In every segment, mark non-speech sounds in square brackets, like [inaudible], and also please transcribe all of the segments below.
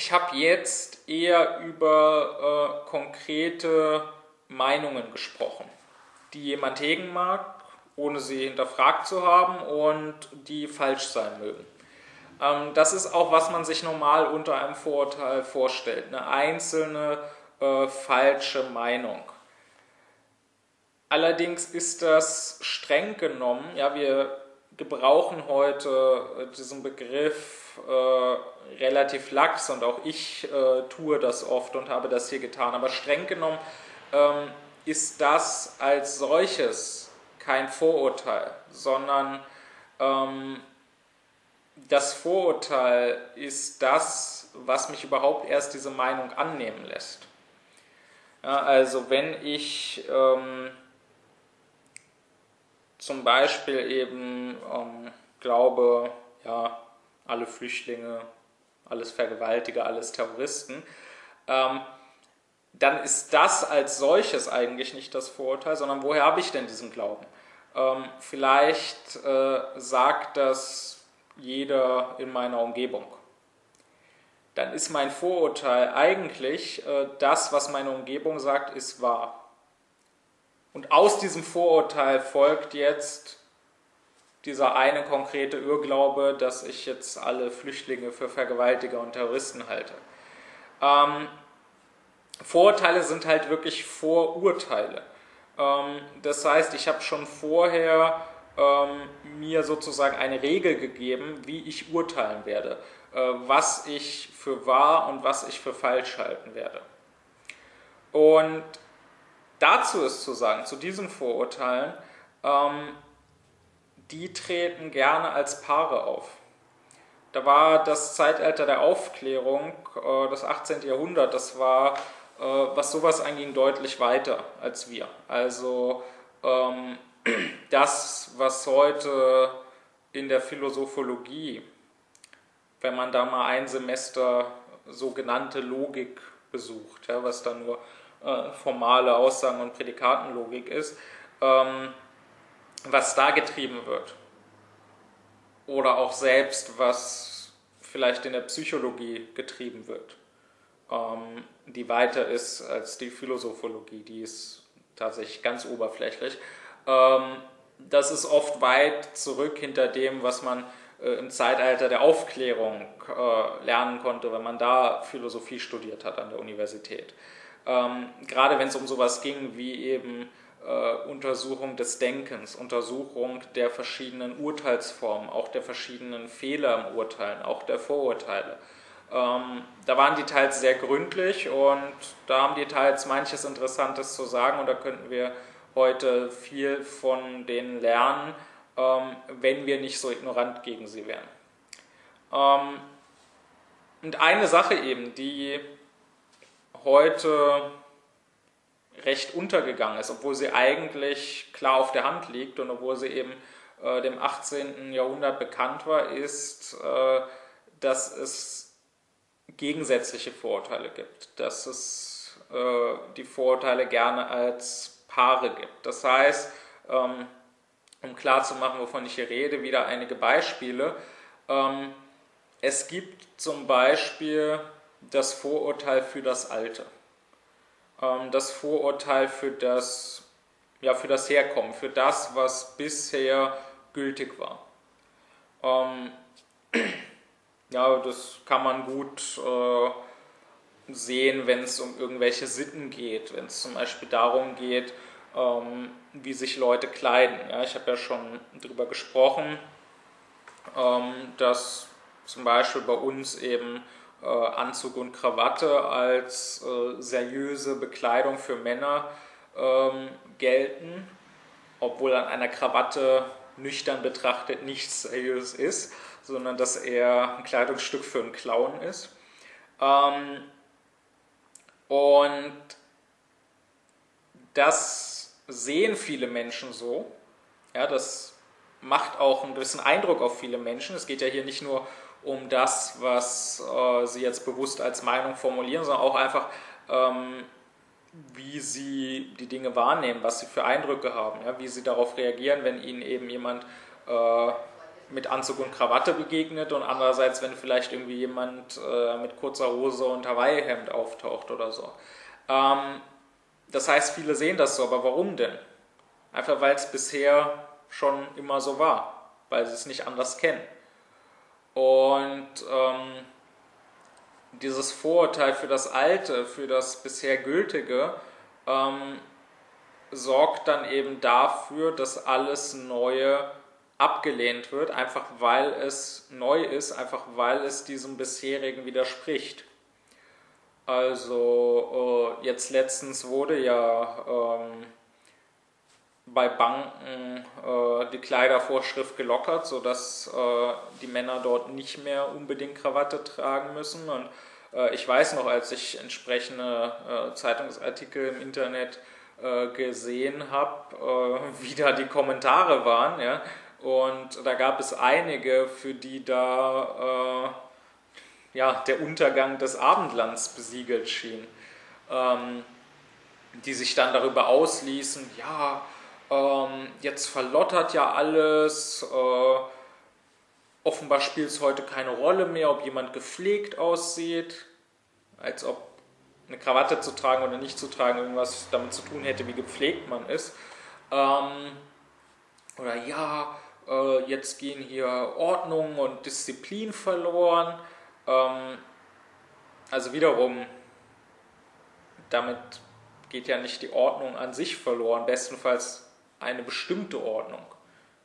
ich habe jetzt eher über äh, konkrete Meinungen gesprochen, die jemand hegen mag, ohne sie hinterfragt zu haben und die falsch sein mögen. Ähm, das ist auch, was man sich normal unter einem Vorurteil vorstellt. Eine einzelne äh, falsche Meinung. Allerdings ist das streng genommen, ja, wir gebrauchen heute äh, diesen Begriff äh, relativ lax und auch ich äh, tue das oft und habe das hier getan, aber streng genommen ähm, ist das als solches kein Vorurteil, sondern ähm, das Vorurteil ist das, was mich überhaupt erst diese Meinung annehmen lässt. Ja, also wenn ich ähm, zum Beispiel eben ähm, glaube, ja, alle Flüchtlinge, alles Vergewaltiger, alles Terroristen, ähm, dann ist das als solches eigentlich nicht das Vorurteil, sondern woher habe ich denn diesen Glauben? Ähm, vielleicht äh, sagt das jeder in meiner Umgebung. Dann ist mein Vorurteil eigentlich, äh, das, was meine Umgebung sagt, ist wahr. Und aus diesem Vorurteil folgt jetzt dieser eine konkrete Irrglaube, dass ich jetzt alle Flüchtlinge für Vergewaltiger und Terroristen halte. Ähm, Vorurteile sind halt wirklich Vorurteile. Ähm, das heißt, ich habe schon vorher ähm, mir sozusagen eine Regel gegeben, wie ich urteilen werde, äh, was ich für wahr und was ich für falsch halten werde. Und Dazu ist zu sagen, zu diesen Vorurteilen, ähm, die treten gerne als Paare auf. Da war das Zeitalter der Aufklärung, äh, das 18. Jahrhundert, das war, äh, was sowas anging, deutlich weiter als wir. Also ähm, [clears throat] das, was heute in der Philosophologie, wenn man da mal ein Semester sogenannte Logik besucht, ja, was dann nur äh, formale Aussagen und Prädikatenlogik ist, ähm, was da getrieben wird. Oder auch selbst, was vielleicht in der Psychologie getrieben wird, ähm, die weiter ist als die Philosophologie, die ist tatsächlich ganz oberflächlich. Ähm, das ist oft weit zurück hinter dem, was man äh, im Zeitalter der Aufklärung äh, lernen konnte, wenn man da Philosophie studiert hat an der Universität. Ähm, gerade wenn es um sowas ging wie eben äh, Untersuchung des Denkens, Untersuchung der verschiedenen Urteilsformen, auch der verschiedenen Fehler im Urteilen, auch der Vorurteile. Ähm, da waren die teils sehr gründlich und da haben die teils manches Interessantes zu sagen und da könnten wir heute viel von denen lernen, ähm, wenn wir nicht so ignorant gegen sie wären. Ähm, und eine Sache eben, die heute recht untergegangen ist, obwohl sie eigentlich klar auf der Hand liegt und obwohl sie eben äh, dem 18. Jahrhundert bekannt war, ist, äh, dass es gegensätzliche Vorurteile gibt, dass es äh, die Vorurteile gerne als Paare gibt. Das heißt, ähm, um klarzumachen, wovon ich hier rede, wieder einige Beispiele. Ähm, es gibt zum Beispiel das Vorurteil für das Alte. Ähm, das Vorurteil für das, ja, für das Herkommen, für das, was bisher gültig war. Ähm, [clears throat] ja, das kann man gut äh, sehen, wenn es um irgendwelche Sitten geht, wenn es zum Beispiel darum geht, ähm, wie sich Leute kleiden. Ja, ich habe ja schon darüber gesprochen, ähm, dass zum Beispiel bei uns eben Anzug und Krawatte als äh, seriöse Bekleidung für Männer ähm, gelten, obwohl an einer Krawatte nüchtern betrachtet nichts seriös ist, sondern dass er ein Kleidungsstück für einen Clown ist. Ähm, und das sehen viele Menschen so. Ja, das macht auch einen gewissen Eindruck auf viele Menschen. Es geht ja hier nicht nur um das, was äh, sie jetzt bewusst als Meinung formulieren, sondern auch einfach, ähm, wie sie die Dinge wahrnehmen, was sie für Eindrücke haben, ja, wie sie darauf reagieren, wenn ihnen eben jemand äh, mit Anzug und Krawatte begegnet und andererseits, wenn vielleicht irgendwie jemand äh, mit kurzer Hose und Hawaii-Hemd auftaucht oder so. Ähm, das heißt, viele sehen das so, aber warum denn? Einfach weil es bisher schon immer so war, weil sie es nicht anders kennen. Und ähm, dieses Vorurteil für das Alte, für das bisher Gültige, ähm, sorgt dann eben dafür, dass alles Neue abgelehnt wird, einfach weil es neu ist, einfach weil es diesem bisherigen widerspricht. Also äh, jetzt letztens wurde ja ähm, bei Banken äh, die Kleidervorschrift gelockert, sodass äh, die Männer dort nicht mehr unbedingt Krawatte tragen müssen. Und äh, ich weiß noch, als ich entsprechende äh, Zeitungsartikel im Internet äh, gesehen habe, äh, [laughs] wie da die Kommentare waren. Ja? Und da gab es einige, für die da ja, der Untergang des Abendlands besiegelt schien. Ähm, die sich dann darüber ausließen, ja, ähm, jetzt verlottert ja alles. Äh, offenbar spielt es heute keine Rolle mehr, ob jemand gepflegt aussieht, als ob eine Krawatte zu tragen oder nicht zu tragen irgendwas damit zu tun hätte, wie gepflegt man ist. Ähm, oder ja, äh, jetzt gehen hier Ordnung und Disziplin verloren. Ähm, also wiederum, damit geht ja nicht die Ordnung an sich verloren, bestenfalls eine bestimmte Ordnung.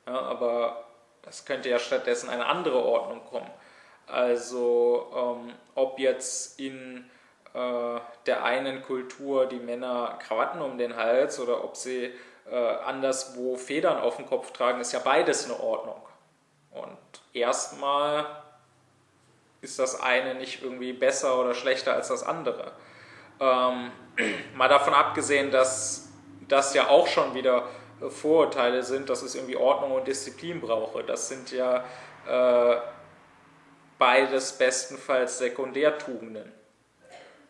Ja, aber es könnte ja stattdessen eine andere Ordnung kommen. Also ähm, ob jetzt in äh, der einen Kultur die Männer Krawatten um den Hals oder ob sie äh, anderswo Federn auf dem Kopf tragen, ist ja beides eine Ordnung. Und erstmal ist das eine nicht irgendwie besser oder schlechter als das andere. Ähm, [clears throat] mal davon abgesehen, dass das ja auch schon wieder Vorurteile sind, dass es irgendwie Ordnung und Disziplin brauche. Das sind ja äh, beides bestenfalls Sekundärtugenden.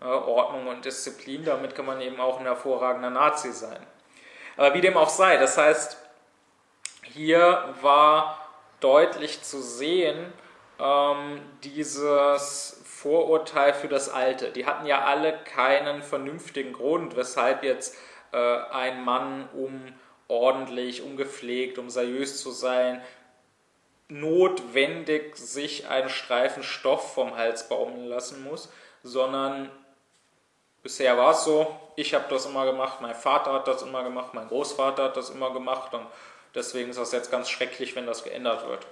Äh, Ordnung und Disziplin, damit kann man eben auch ein hervorragender Nazi sein. Aber wie dem auch sei, das heißt, hier war deutlich zu sehen, ähm, dieses Vorurteil für das Alte. Die hatten ja alle keinen vernünftigen Grund, weshalb jetzt äh, ein Mann um ordentlich, ungepflegt, um seriös zu sein, notwendig sich einen Streifen Stoff vom Hals baumeln lassen muss, sondern bisher war es so, ich habe das immer gemacht, mein Vater hat das immer gemacht, mein Großvater hat das immer gemacht und deswegen ist das jetzt ganz schrecklich, wenn das geändert wird.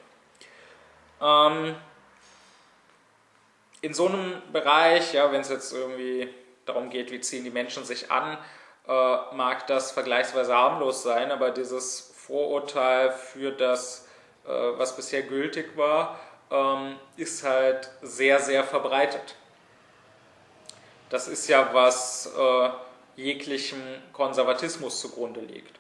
Ähm, in so einem Bereich, ja, wenn es jetzt irgendwie darum geht, wie ziehen die Menschen sich an, äh, mag das vergleichsweise harmlos sein, aber dieses Vorurteil für das, äh, was bisher gültig war, ähm, ist halt sehr, sehr verbreitet. Das ist ja, was äh, jeglichem Konservatismus zugrunde liegt.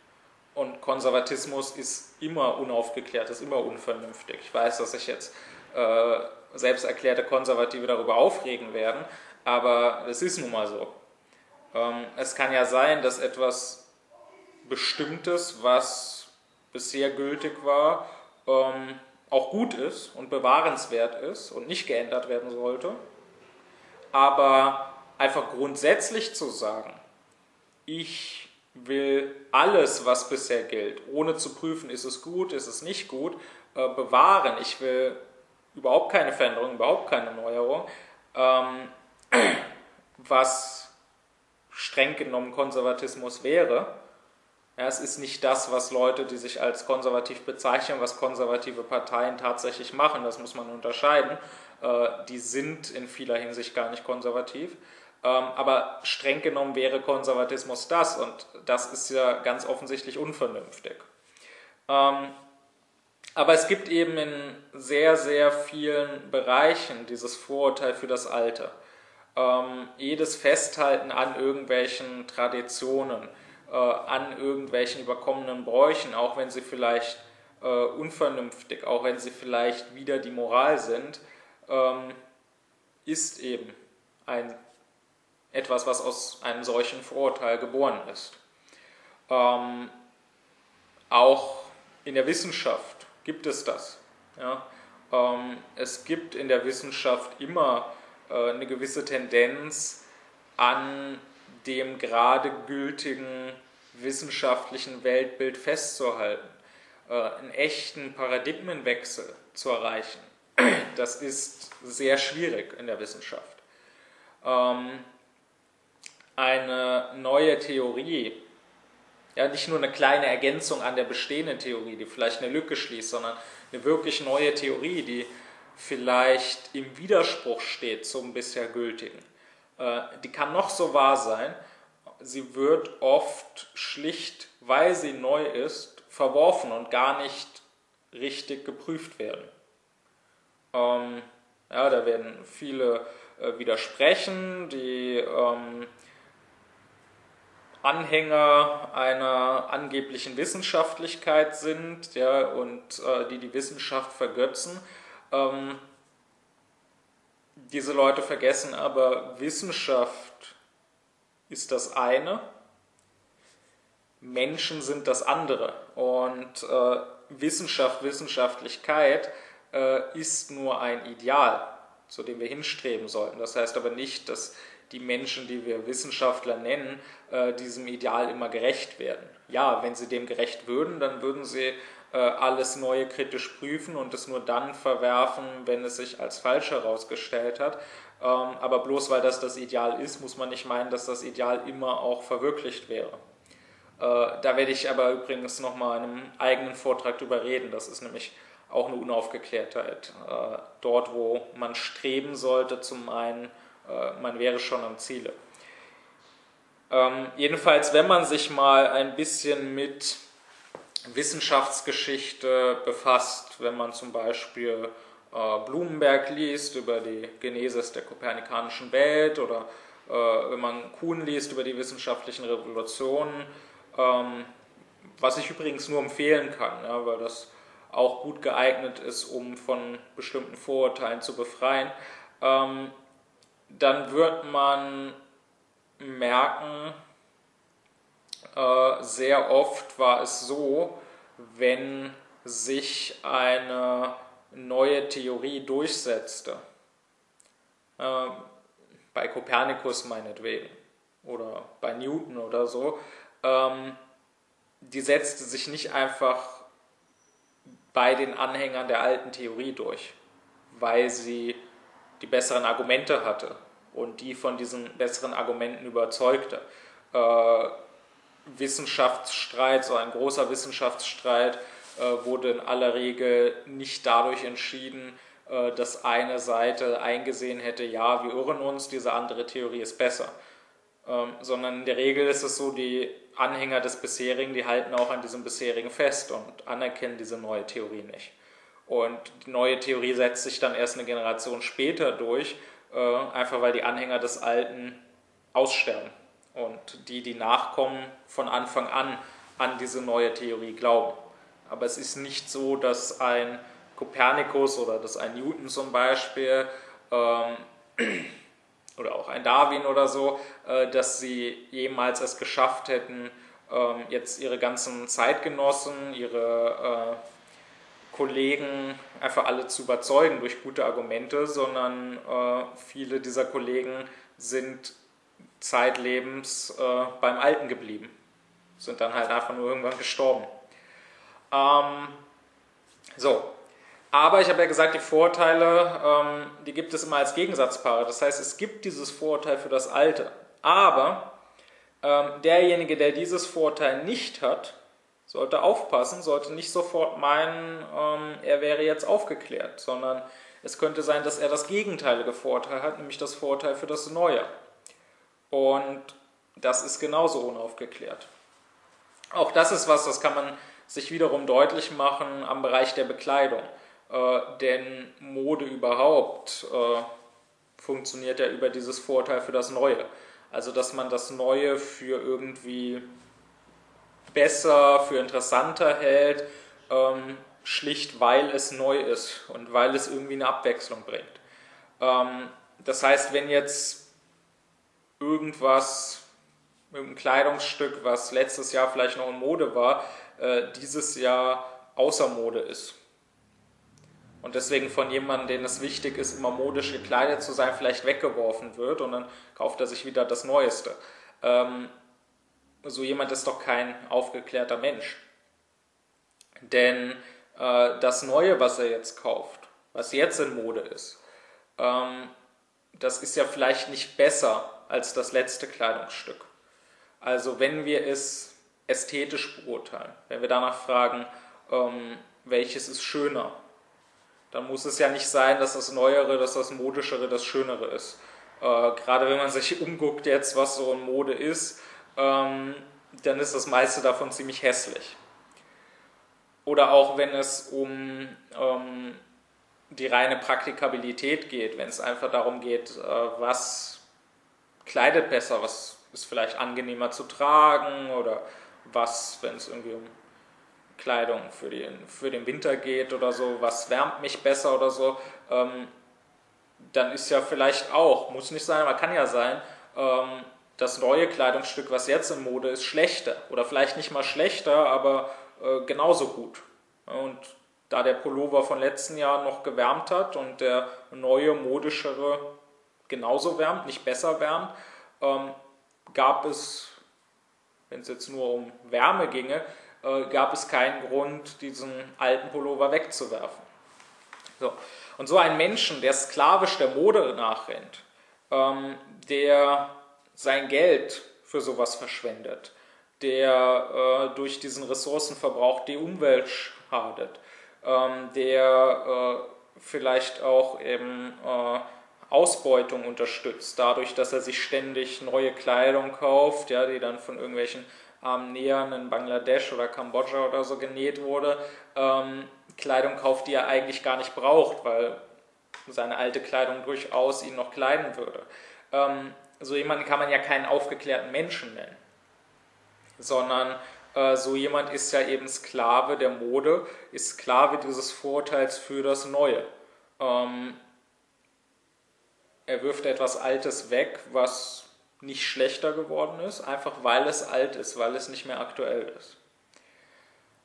Und Konservatismus ist immer unaufgeklärt, ist immer unvernünftig. Ich weiß, dass sich jetzt äh, selbst erklärte Konservative darüber aufregen werden, aber es ist nun mal so. Ähm, es kann ja sein, dass etwas Bestimmtes, was bisher gültig war, ähm, auch gut ist und bewahrenswert ist und nicht geändert werden sollte. Aber einfach grundsätzlich zu sagen, ich will alles, was bisher gilt, ohne zu prüfen, ist es gut, ist es nicht gut, äh, bewahren. Ich will überhaupt keine Veränderung, überhaupt keine Neuerung, ähm, [clears throat] was streng genommen Konservatismus wäre. Ja, es ist nicht das, was Leute, die sich als konservativ bezeichnen, was konservative Parteien tatsächlich machen, das muss man unterscheiden. Äh, die sind in vieler Hinsicht gar nicht konservativ. Ähm, aber streng genommen wäre Konservatismus das und das ist ja ganz offensichtlich unvernünftig. Ähm, aber es gibt eben in sehr, sehr vielen Bereichen dieses Vorurteil für das Alte ähm, jedes Festhalten an irgendwelchen Traditionen, äh, an irgendwelchen überkommenen Bräuchen, auch wenn sie vielleicht äh, unvernünftig, auch wenn sie vielleicht wieder die Moral sind, ähm, ist eben ein, etwas, was aus einem solchen Vorurteil geboren ist. Ähm, auch in der Wissenschaft gibt es das. Ja? Ähm, es gibt in der Wissenschaft immer eine gewisse Tendenz an dem gerade gültigen wissenschaftlichen Weltbild festzuhalten, äh, einen echten Paradigmenwechsel zu erreichen. [clears throat] Das ist sehr schwierig in der Wissenschaft. Ähm, eine neue Theorie, ja, nicht nur eine kleine Ergänzung an der bestehenden Theorie, die vielleicht eine Lücke schließt, sondern eine wirklich neue Theorie, die vielleicht im Widerspruch steht zum bisher gültigen. Äh, die kann noch so wahr sein, sie wird oft schlicht, weil sie neu ist, verworfen und gar nicht richtig geprüft werden. Ähm, ja, da werden viele äh, widersprechen, die ähm, Anhänger einer angeblichen Wissenschaftlichkeit sind ja, und äh, die die Wissenschaft vergötzen. Ähm, diese Leute vergessen aber, Wissenschaft ist das eine, Menschen sind das andere. Und äh, Wissenschaft, Wissenschaftlichkeit äh, ist nur ein Ideal, zu dem wir hinstreben sollten. Das heißt aber nicht, dass die Menschen, die wir Wissenschaftler nennen, äh, diesem Ideal immer gerecht werden. Ja, wenn sie dem gerecht würden, dann würden sie alles Neue kritisch prüfen und es nur dann verwerfen, wenn es sich als falsch herausgestellt hat. Ähm, aber bloß weil das das Ideal ist, muss man nicht meinen, dass das Ideal immer auch verwirklicht wäre. Äh, da werde ich aber übrigens nochmal in einem eigenen Vortrag drüber reden. Das ist nämlich auch eine Unaufgeklärtheit. Dort, wo man streben sollte, zum einen, man wäre schon am Ziele. Ähm, jedenfalls, wenn man sich mal ein bisschen mit Wissenschaftsgeschichte befasst, wenn man zum Beispiel äh, Blumenberg liest über die Genesis der kopernikanischen Welt oder äh, wenn man Kuhn liest über die wissenschaftlichen Revolutionen, ähm, was ich übrigens nur empfehlen kann, ja, weil das auch gut geeignet ist, um von bestimmten Vorurteilen zu befreien, ähm, dann wird man merken, äh, sehr oft war es so, wenn sich eine neue Theorie durchsetzte, äh, bei Kopernikus meinetwegen oder bei Newton oder so, ähm, die setzte sich nicht einfach bei den Anhängern der alten Theorie durch, weil sie die besseren Argumente hatte und die von diesen besseren Argumenten überzeugte. Äh, Wissenschaftsstreit, so ein großer Wissenschaftsstreit, äh, wurde in aller Regel nicht dadurch entschieden, äh, dass eine Seite eingesehen hätte, ja, wir irren uns, diese andere Theorie ist besser. Ähm, sondern in der Regel ist es so, die Anhänger des bisherigen, die halten auch an diesem bisherigen fest und anerkennen diese neue Theorie nicht. Und die neue Theorie setzt sich dann erst eine Generation später durch äh, einfach weil die Anhänger des Alten aussterben und die, die nachkommen, von Anfang an an diese neue Theorie glauben. Aber es ist nicht so, dass ein Kopernikus oder dass ein Newton zum Beispiel ähm, [clears throat] oder auch ein Darwin oder so, äh, dass sie jemals es geschafft hätten, ähm, jetzt ihre ganzen Zeitgenossen, ihre äh, Kollegen einfach alle zu überzeugen durch gute Argumente, sondern äh, viele dieser Kollegen sind zeitlebens äh, beim Alten geblieben, sind dann halt einfach nur irgendwann gestorben. Ähm, so, aber ich habe ja gesagt, die Vorteile, ähm, die gibt es immer als Gegensatzpaare. Das heißt, es gibt dieses Vorurteil für das Alte. Aber ähm, derjenige, der dieses Vorteil nicht hat, sollte aufpassen, sollte nicht sofort meinen, ähm, er wäre jetzt aufgeklärt, sondern es könnte sein, dass er das gegenteilige Vorteil hat, nämlich das Vorteil für das Neue. Und das ist genauso unaufgeklärt. Auch das ist was, das kann man sich wiederum deutlich machen am Bereich der Bekleidung. Äh, denn Mode überhaupt äh, funktioniert ja über dieses Vorteil für das Neue. Also dass man das Neue für irgendwie besser, für interessanter hält, ähm, schlicht weil es neu ist und weil es irgendwie eine Abwechslung bringt. Ähm, das heißt, wenn jetzt irgendwas, irgendein Kleidungsstück, was letztes Jahr vielleicht noch in Mode war, äh, dieses Jahr außer Mode ist, und deswegen von jemandem, den es wichtig ist, immer modisch gekleidet zu sein, vielleicht weggeworfen wird und dann kauft er sich wieder das Neueste. Ähm, so jemand ist doch kein aufgeklärter Mensch. Denn äh, das Neue, was er jetzt kauft, was jetzt in Mode ist, ähm, das ist ja vielleicht nicht besser als das letzte Kleidungsstück. Also wenn wir es ästhetisch beurteilen, wenn wir danach fragen, ähm, welches ist schöner, dann muss es ja nicht sein, dass das Neuere, dass das Modischere das Schönere ist. Äh, gerade wenn man sich [laughs] umguckt jetzt, was so in Mode ist, ähm, dann ist das meiste davon ziemlich hässlich. Oder auch wenn es um ähm, die reine Praktikabilität geht, wenn es einfach darum geht, äh, was kleidet besser, was ist vielleicht angenehmer zu tragen oder was, wenn es irgendwie um Kleidung für den, für den Winter geht oder so, was wärmt mich besser oder so, ähm, dann ist ja vielleicht auch, muss nicht sein, aber kann ja sein, ähm, das neue Kleidungsstück, was jetzt in Mode ist, schlechter. Oder vielleicht nicht mal schlechter, aber äh, genauso gut. Und da der Pullover von letzten Jahr noch gewärmt hat und der neue, modischere genauso wärmt, nicht besser wärmt, ähm, gab es, wenn es jetzt nur um Wärme ginge, äh, gab es keinen Grund, diesen alten Pullover wegzuwerfen. So. Und so ein Menschen, der sklavisch der Mode nachrennt, ähm, der sein Geld für sowas verschwendet, der äh, durch diesen Ressourcenverbrauch die Umwelt schadet, ähm, der äh, vielleicht auch eben äh, Ausbeutung unterstützt, dadurch, dass er sich ständig neue Kleidung kauft, ja, die dann von irgendwelchen armen Nähern in Bangladesch oder Kambodscha oder so genäht wurde, ähm, Kleidung kauft, die er eigentlich gar nicht braucht, weil seine alte Kleidung durchaus ihn noch kleiden würde. Ähm, so jemanden kann man ja keinen aufgeklärten Menschen nennen, sondern äh, so jemand ist ja eben Sklave der Mode, ist Sklave dieses Vorurteils für das Neue. Ähm, er wirft etwas Altes weg, was nicht schlechter geworden ist, einfach weil es alt ist, weil es nicht mehr aktuell ist.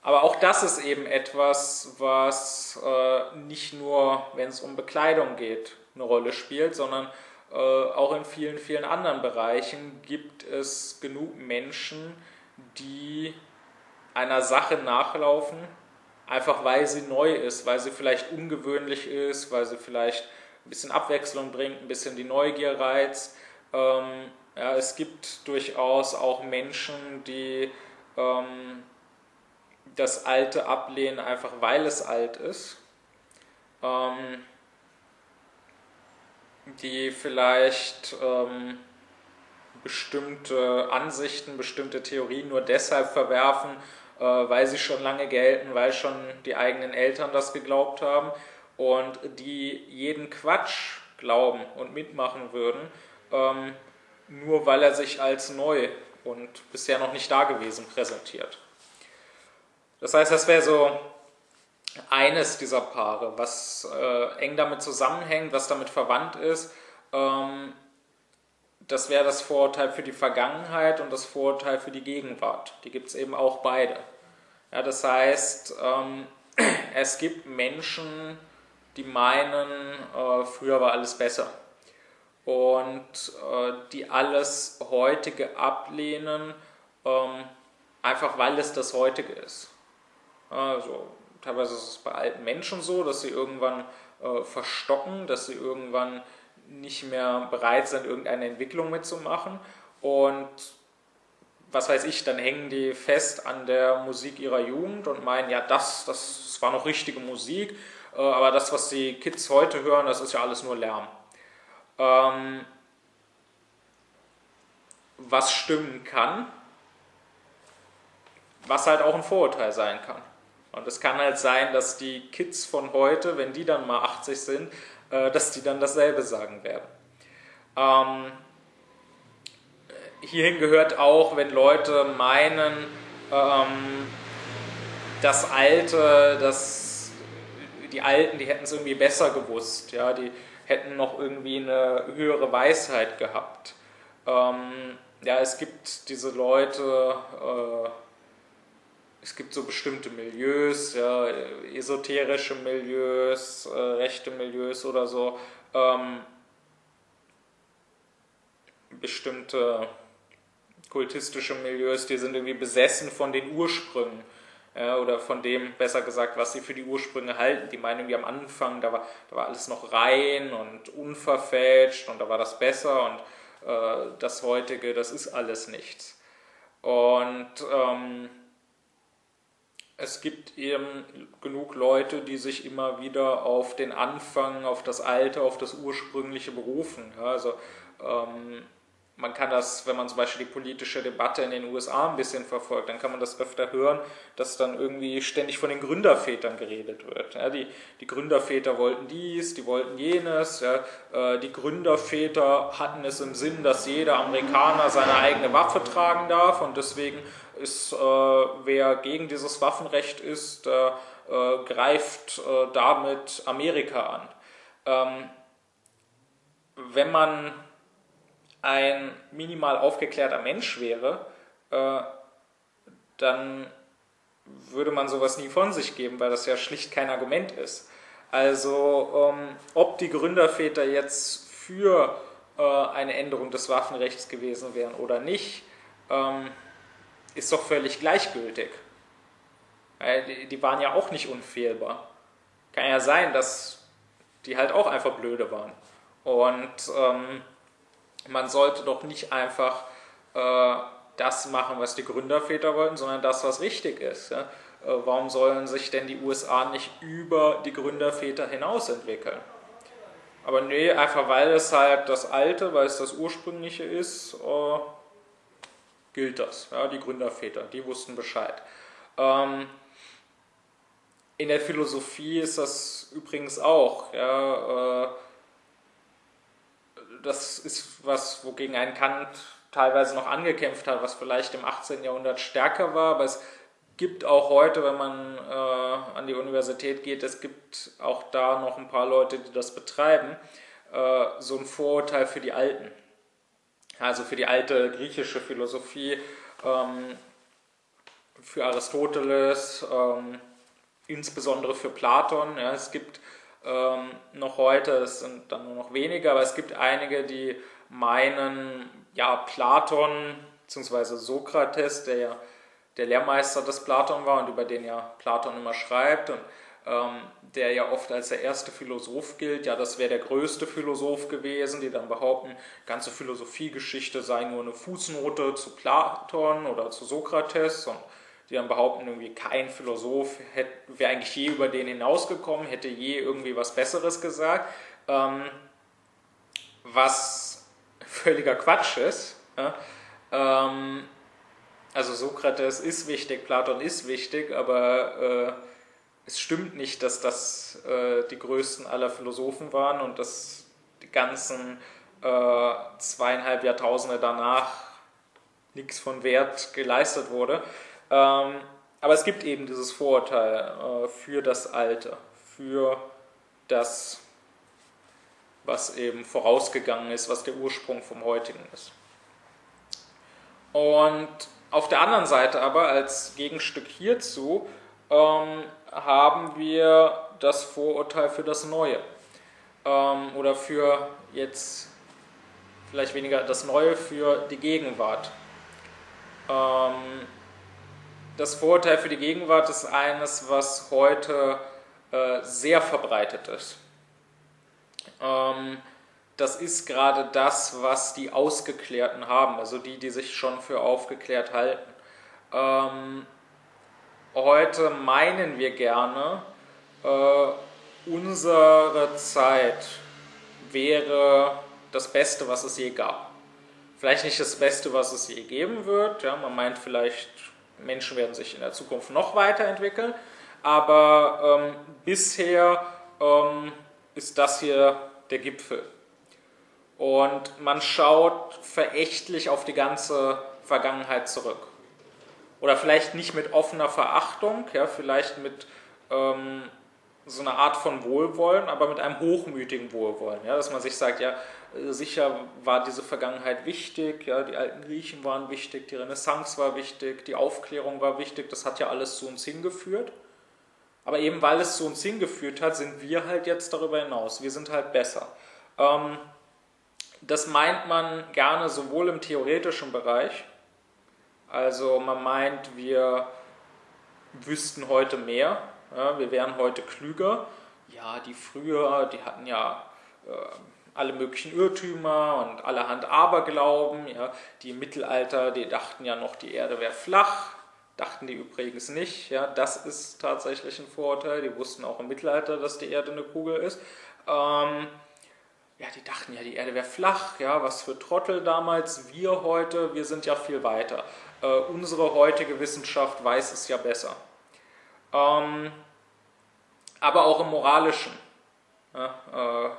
Aber auch das ist eben etwas, was äh, nicht nur, wenn es um Bekleidung geht, eine Rolle spielt, sondern äh, auch in vielen, vielen anderen Bereichen gibt es genug Menschen, die einer Sache nachlaufen, einfach weil sie neu ist, weil sie vielleicht ungewöhnlich ist, weil sie vielleicht ein bisschen Abwechslung bringt, ein bisschen die Neugier reizt. Ähm, ja, es gibt durchaus auch Menschen, die ähm, das Alte ablehnen, einfach weil es alt ist. Ähm, die vielleicht ähm, bestimmte Ansichten, bestimmte Theorien nur deshalb verwerfen, äh, weil sie schon lange gelten, weil schon die eigenen Eltern das geglaubt haben und die jeden Quatsch glauben und mitmachen würden, ähm, nur weil er sich als neu und bisher noch nicht dagewesen präsentiert. Das heißt, das wäre so eines dieser Paare, was äh, eng damit zusammenhängt, was damit verwandt ist. Ähm, das wäre das Vorurteil für die Vergangenheit und das Vorurteil für die Gegenwart. Die gibt es eben auch beide. Ja, das heißt, ähm, [clears throat] es gibt Menschen, die meinen, äh, früher war alles besser. Und äh, die alles heutige ablehnen, ähm, einfach weil es das heutige ist. Also teilweise ist es bei alten Menschen so, dass sie irgendwann äh, verstocken, dass sie irgendwann nicht mehr bereit sind, irgendeine Entwicklung mitzumachen. Und was weiß ich, dann hängen die fest an der Musik ihrer Jugend und meinen, ja, das, das war noch richtige Musik, äh, aber das, was die Kids heute hören, das ist ja alles nur Lärm. Ähm, was stimmen kann, was halt auch ein Vorurteil sein kann. Und es kann halt sein, dass die Kids von heute, wenn die dann mal 80 sind, äh, dass die dann dasselbe sagen werden. Ähm, hierhin gehört auch, wenn Leute meinen, ähm, das Alte, das, die Alten, die hätten es irgendwie besser gewusst, ja, die hätten noch irgendwie eine höhere Weisheit gehabt. Ähm, ja, es gibt diese Leute, äh, es gibt so bestimmte Milieus, ja, esoterische Milieus, äh, rechte Milieus oder so, ähm, bestimmte kultistische Milieus, die sind irgendwie besessen von den Ursprüngen oder von dem, besser gesagt, was sie für die Ursprünge halten. Die meinen irgendwie am Anfang, da war, da war alles noch rein und unverfälscht und da war das besser und äh, das heutige, das ist alles nichts. Und ähm, es gibt eben genug Leute, die sich immer wieder auf den Anfang, auf das Alte, auf das Ursprüngliche berufen. Ja, also ähm, man kann das, wenn man zum Beispiel die politische Debatte in den USA ein bisschen verfolgt, dann kann man das öfter hören, dass dann irgendwie ständig von den Gründervätern geredet wird. Ja, die, die Gründerväter wollten dies, die wollten jenes. Ja, äh, die Gründerväter hatten es im Sinn, dass jeder Amerikaner seine eigene Waffe tragen darf und deswegen ist, äh, wer gegen dieses Waffenrecht ist, äh, äh greift äh, damit Amerika an. Ähm, wenn man ein minimal aufgeklärter Mensch wäre, äh, dann würde man sowas nie von sich geben, weil das ja schlicht kein Argument ist. Also ähm, ob die Gründerväter jetzt für äh, eine Änderung des Waffenrechts gewesen wären oder nicht, ähm, ist doch völlig gleichgültig. Die, die waren ja auch nicht unfehlbar. Kann ja sein, dass die halt auch einfach blöde waren. Und ähm, man sollte doch nicht einfach äh, das machen, was die Gründerväter wollten, sondern das, was richtig ist. Ja? Äh, warum sollen sich denn die USA nicht über die Gründerväter hinaus entwickeln? Aber nee, einfach weil es halt das Alte, weil es das Ursprüngliche ist, äh, gilt das. Ja? Die Gründerväter, die wussten Bescheid. Ähm, in der Philosophie ist das übrigens auch. Ja, äh, das ist was, wogegen ein Kant teilweise noch angekämpft hat, was vielleicht im 18. Jahrhundert stärker war, aber es gibt auch heute, wenn man äh, an die Universität geht, es gibt auch da noch ein paar Leute, die das betreiben, äh, so ein Vorurteil für die Alten. Also für die alte griechische Philosophie, ähm, für Aristoteles, ähm, insbesondere für Platon. Ja, es gibt ähm, noch heute, es sind dann nur noch wenige, aber es gibt einige, die meinen, ja, Platon bzw. Sokrates, der ja der Lehrmeister des Platon war und über den ja Platon immer schreibt und ähm, der ja oft als der erste Philosoph gilt, ja, das wäre der größte Philosoph gewesen, die dann behaupten, ganze Philosophiegeschichte sei nur eine Fußnote zu Platon oder zu Sokrates und die dann behaupten, irgendwie kein Philosoph wäre eigentlich je über den hinausgekommen, hätte je irgendwie was Besseres gesagt, ähm, was völliger Quatsch ist. Ja? Ähm, also Sokrates ist wichtig, Platon ist wichtig, aber äh, es stimmt nicht, dass das äh, die größten aller Philosophen waren und dass die ganzen äh, zweieinhalb Jahrtausende danach nichts von Wert geleistet wurde. Ähm, aber es gibt eben dieses Vorurteil äh, für das Alte, für das, was eben vorausgegangen ist, was der Ursprung vom Heutigen ist. Und auf der anderen Seite aber als Gegenstück hierzu ähm, haben wir das Vorurteil für das Neue ähm, oder für jetzt vielleicht weniger das Neue für die Gegenwart. Ähm, das Vorurteil für die Gegenwart ist eines, was heute äh, sehr verbreitet ist. Ähm, das ist gerade das, was die Ausgeklärten haben, also die, die sich schon für aufgeklärt halten. Ähm, heute meinen wir gerne, äh, unsere Zeit wäre das Beste, was es je gab. Vielleicht nicht das Beste, was es je geben wird. Ja, man meint vielleicht Menschen werden sich in der Zukunft noch weiterentwickeln, aber ähm, bisher ähm, ist das hier der Gipfel. Und man schaut verächtlich auf die ganze Vergangenheit zurück. Oder vielleicht nicht mit offener Verachtung, ja, vielleicht mit ähm, so eine Art von Wohlwollen, aber mit einem hochmütigen Wohlwollen. Ja? Dass man sich sagt, ja, sicher war diese Vergangenheit wichtig, ja, die alten Griechen waren wichtig, die Renaissance war wichtig, die Aufklärung war wichtig, das hat ja alles zu uns hingeführt. Aber eben weil es zu uns hingeführt hat, sind wir halt jetzt darüber hinaus. Wir sind halt besser. Ähm, das meint man gerne sowohl im theoretischen Bereich, also man meint, wir wüssten heute mehr, ja, wir wären heute klüger. Ja, die früher, die hatten ja äh, alle möglichen Irrtümer und allerhand Aberglauben. Ja. Die im Mittelalter, die dachten ja noch, die Erde wäre flach, dachten die übrigens nicht. Ja. Das ist tatsächlich ein Vorurteil. Die wussten auch im Mittelalter, dass die Erde eine Kugel ist. Ähm, ja, die dachten ja, die Erde wäre flach, ja, was für Trottel damals. Wir heute, wir sind ja viel weiter. Äh, unsere heutige Wissenschaft weiß es ja besser. Ähm, aber auch im Moralischen. Ja, äh,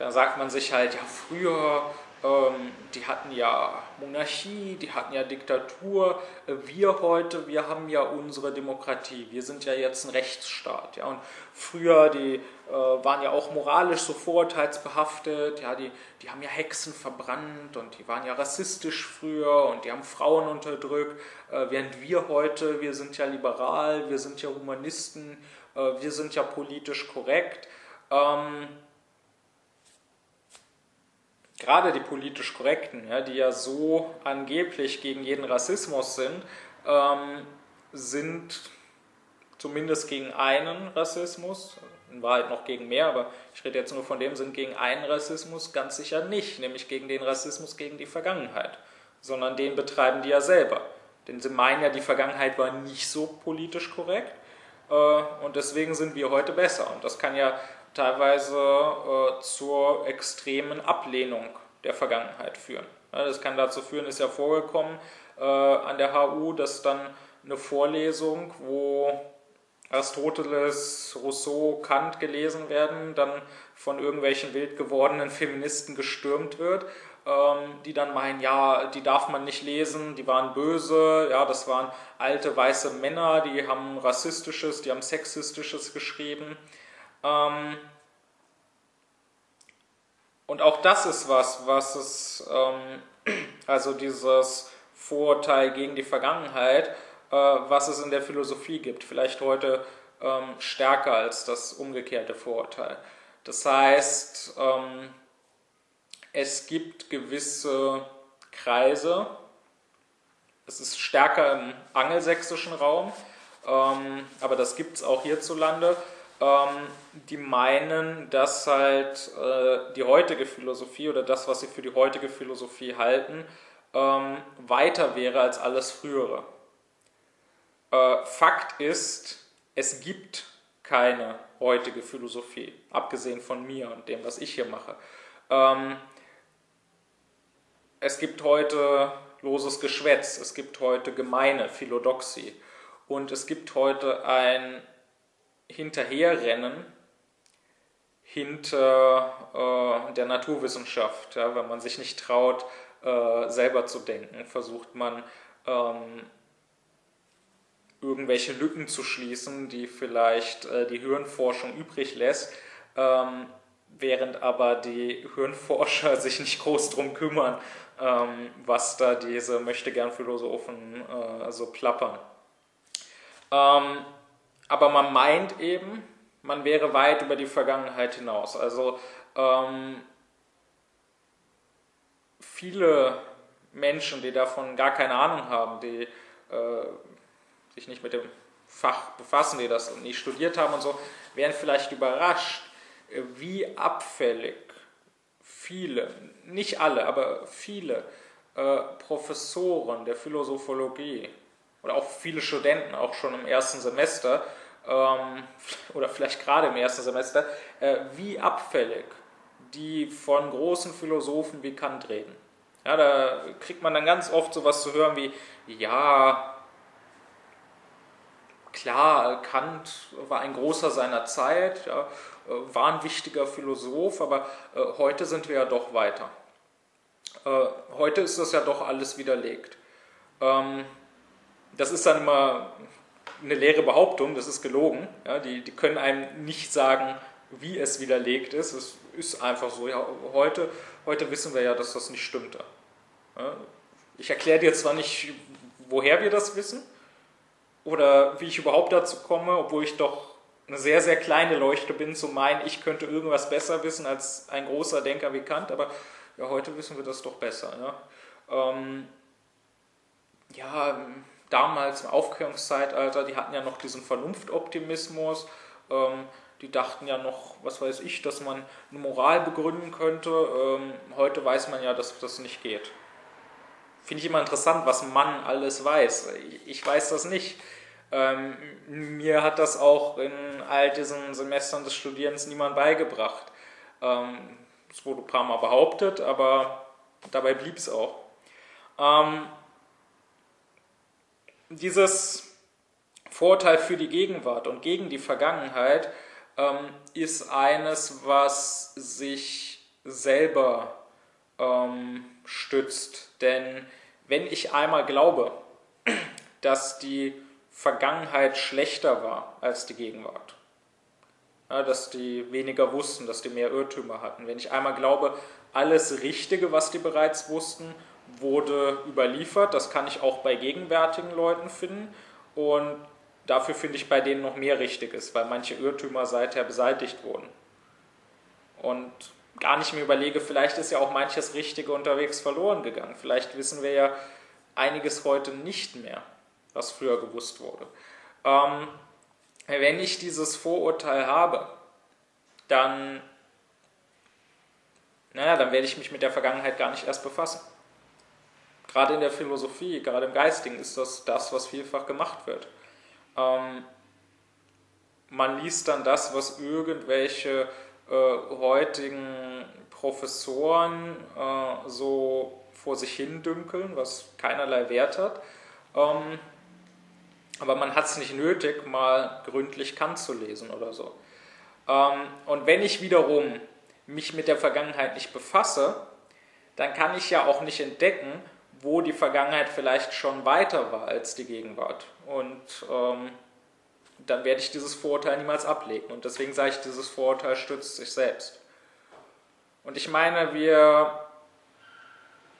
da sagt man sich halt, ja, früher, ähm, die hatten ja Monarchie, die hatten ja Diktatur. Äh, wir heute, wir haben ja unsere Demokratie. Wir sind ja jetzt ein Rechtsstaat. Ja, und früher, die äh, waren ja auch moralisch so vorurteilsbehaftet. Ja, die, die haben ja Hexen verbrannt und die waren ja rassistisch früher und die haben Frauen unterdrückt. Äh, während wir heute, wir sind ja liberal, wir sind ja Humanisten, äh, wir sind ja politisch korrekt. Ähm, gerade die politisch Korrekten, ja, die ja so angeblich gegen jeden Rassismus sind, ähm, sind zumindest gegen einen Rassismus, in Wahrheit noch gegen mehr, aber ich rede jetzt nur von dem, sind gegen einen Rassismus ganz sicher nicht, nämlich gegen den Rassismus gegen die Vergangenheit, sondern den betreiben die ja selber. Denn sie meinen ja, die Vergangenheit war nicht so politisch korrekt äh, und deswegen sind wir heute besser. Und das kann ja teilweise äh, zur extremen Ablehnung der Vergangenheit führen. Ja, das kann dazu führen, ist ja vorgekommen äh, an der HU, dass dann eine Vorlesung, wo Aristoteles, Rousseau, Kant gelesen werden, dann von irgendwelchen wild gewordenen Feministen gestürmt wird, ähm, die dann meinen, ja, die darf man nicht lesen, die waren böse, ja, das waren alte weiße Männer, die haben rassistisches, die haben sexistisches geschrieben. Ähm, und auch das ist was, was es, ähm, [clears throat] also dieses Vorurteil gegen die Vergangenheit, äh, was es in der Philosophie gibt, vielleicht heute ähm, stärker als das umgekehrte Vorurteil. Das heißt, ähm, es gibt gewisse Kreise, es ist stärker im angelsächsischen Raum, ähm, aber das gibt es auch hierzulande, die meinen, dass halt äh, die heutige Philosophie oder das, was sie für die heutige Philosophie halten, ähm, weiter wäre als alles Frühere. Äh, Fakt ist, es gibt keine heutige Philosophie, abgesehen von mir und dem, was ich hier mache. Ähm, es gibt heute loses Geschwätz, es gibt heute gemeine Philodoxie und es gibt heute ein Hinterherrennen hinter äh, der Naturwissenschaft. Ja, wenn man sich nicht traut, äh, selber zu denken, versucht man ähm, irgendwelche Lücken zu schließen, die vielleicht äh, die Hirnforschung übrig lässt, ähm, während aber die Hirnforscher [laughs] sich nicht groß drum kümmern, ähm, was da diese Möchtegern-Philosophen äh, so plappern. Aber man meint eben, man wäre weit über die Vergangenheit hinaus. Also ähm, viele Menschen, die davon gar keine Ahnung haben, die äh, sich nicht mit dem Fach befassen, die das nicht studiert haben und so, wären vielleicht überrascht, wie abfällig viele, nicht alle, aber viele äh, Professoren der Philosophologie oder auch viele Studenten, auch schon im ersten Semester, oder vielleicht gerade im ersten Semester, äh, wie abfällig die von großen Philosophen wie Kant reden. Ja, da kriegt man dann ganz oft sowas zu hören wie, ja, klar, Kant war ein großer seiner Zeit, ja, äh, war ein wichtiger Philosoph, aber äh, heute sind wir ja doch weiter. Äh, heute ist das ja doch alles widerlegt. Ähm, das ist dann immer eine leere Behauptung, das ist gelogen. Ja, die, die können einem nicht sagen, wie es widerlegt ist. Es ist einfach so. Ja, heute, heute wissen wir ja, dass das nicht stimmte. Ja, ich erkläre dir zwar nicht, woher wir das wissen oder wie ich überhaupt dazu komme, obwohl ich doch eine sehr, sehr kleine Leuchte bin, zu meinen, ich könnte irgendwas besser wissen als ein großer Denker wie Kant, aber ja, heute wissen wir das doch besser. Ne? Ähm, ja, damals im Aufklärungszeitalter, die hatten ja noch diesen Vernunftoptimismus, ähm, die dachten ja noch, was weiß ich, dass man eine Moral begründen könnte. Ähm, heute weiß man ja, dass das nicht geht. Finde ich immer interessant, was man alles weiß. Ich weiß das nicht. Ähm, mir hat das auch in all diesen Semestern des Studierens niemand beigebracht. Ähm, es wurde ein paar Mal behauptet, aber dabei blieb es auch. Ähm, dieses Vorteil für die Gegenwart und gegen die Vergangenheit ähm, ist eines, was sich selber ähm, stützt. Denn wenn ich einmal glaube, [clears throat] dass die Vergangenheit schlechter war als die Gegenwart, ja, dass die weniger wussten, dass die mehr Irrtümer hatten, wenn ich einmal glaube, alles Richtige, was die bereits wussten, wurde überliefert, das kann ich auch bei gegenwärtigen Leuten finden und dafür finde ich bei denen noch mehr Richtiges, weil manche Irrtümer seither beseitigt wurden. Und gar nicht mehr überlege, vielleicht ist ja auch manches Richtige unterwegs verloren gegangen. Vielleicht wissen wir ja einiges heute nicht mehr, was früher gewusst wurde. Ähm, wenn ich dieses Vorurteil habe, dann, naja, dann werde ich mich mit der Vergangenheit gar nicht erst befassen. Gerade in der Philosophie, gerade im Geistigen ist das das, was vielfach gemacht wird. Ähm, man liest dann das, was irgendwelche äh, heutigen Professoren äh, so vor sich hin dünkeln, was keinerlei Wert hat. Ähm, aber man hat es nicht nötig, mal gründlich Kant zu lesen oder so. Ähm, und wenn ich wiederum mich mit der Vergangenheit nicht befasse, dann kann ich ja auch nicht entdecken, wo die Vergangenheit vielleicht schon weiter war als die Gegenwart. Und ähm, dann werde ich dieses Vorurteil niemals ablegen. Und deswegen sage ich, dieses Vorurteil stützt sich selbst. Und ich meine, wir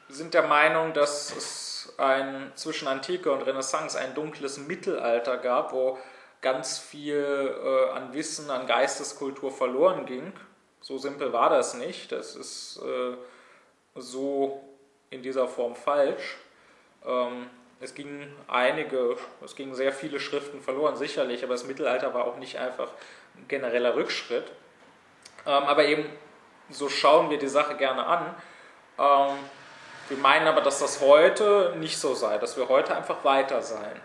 sind der Meinung, dass es ein, zwischen Antike und Renaissance ein dunkles Mittelalter gab, wo ganz viel äh, an Wissen, an Geisteskultur verloren ging. So simpel war das nicht. Das ist äh, so in dieser Form falsch. Ähm, es gingen einige, es gingen sehr viele Schriften verloren, sicherlich, aber das Mittelalter war auch nicht einfach ein genereller Rückschritt. Ähm, aber eben, so schauen wir die Sache gerne an. Ähm, wir meinen aber, dass das heute nicht so sei, dass wir heute einfach weiter seien.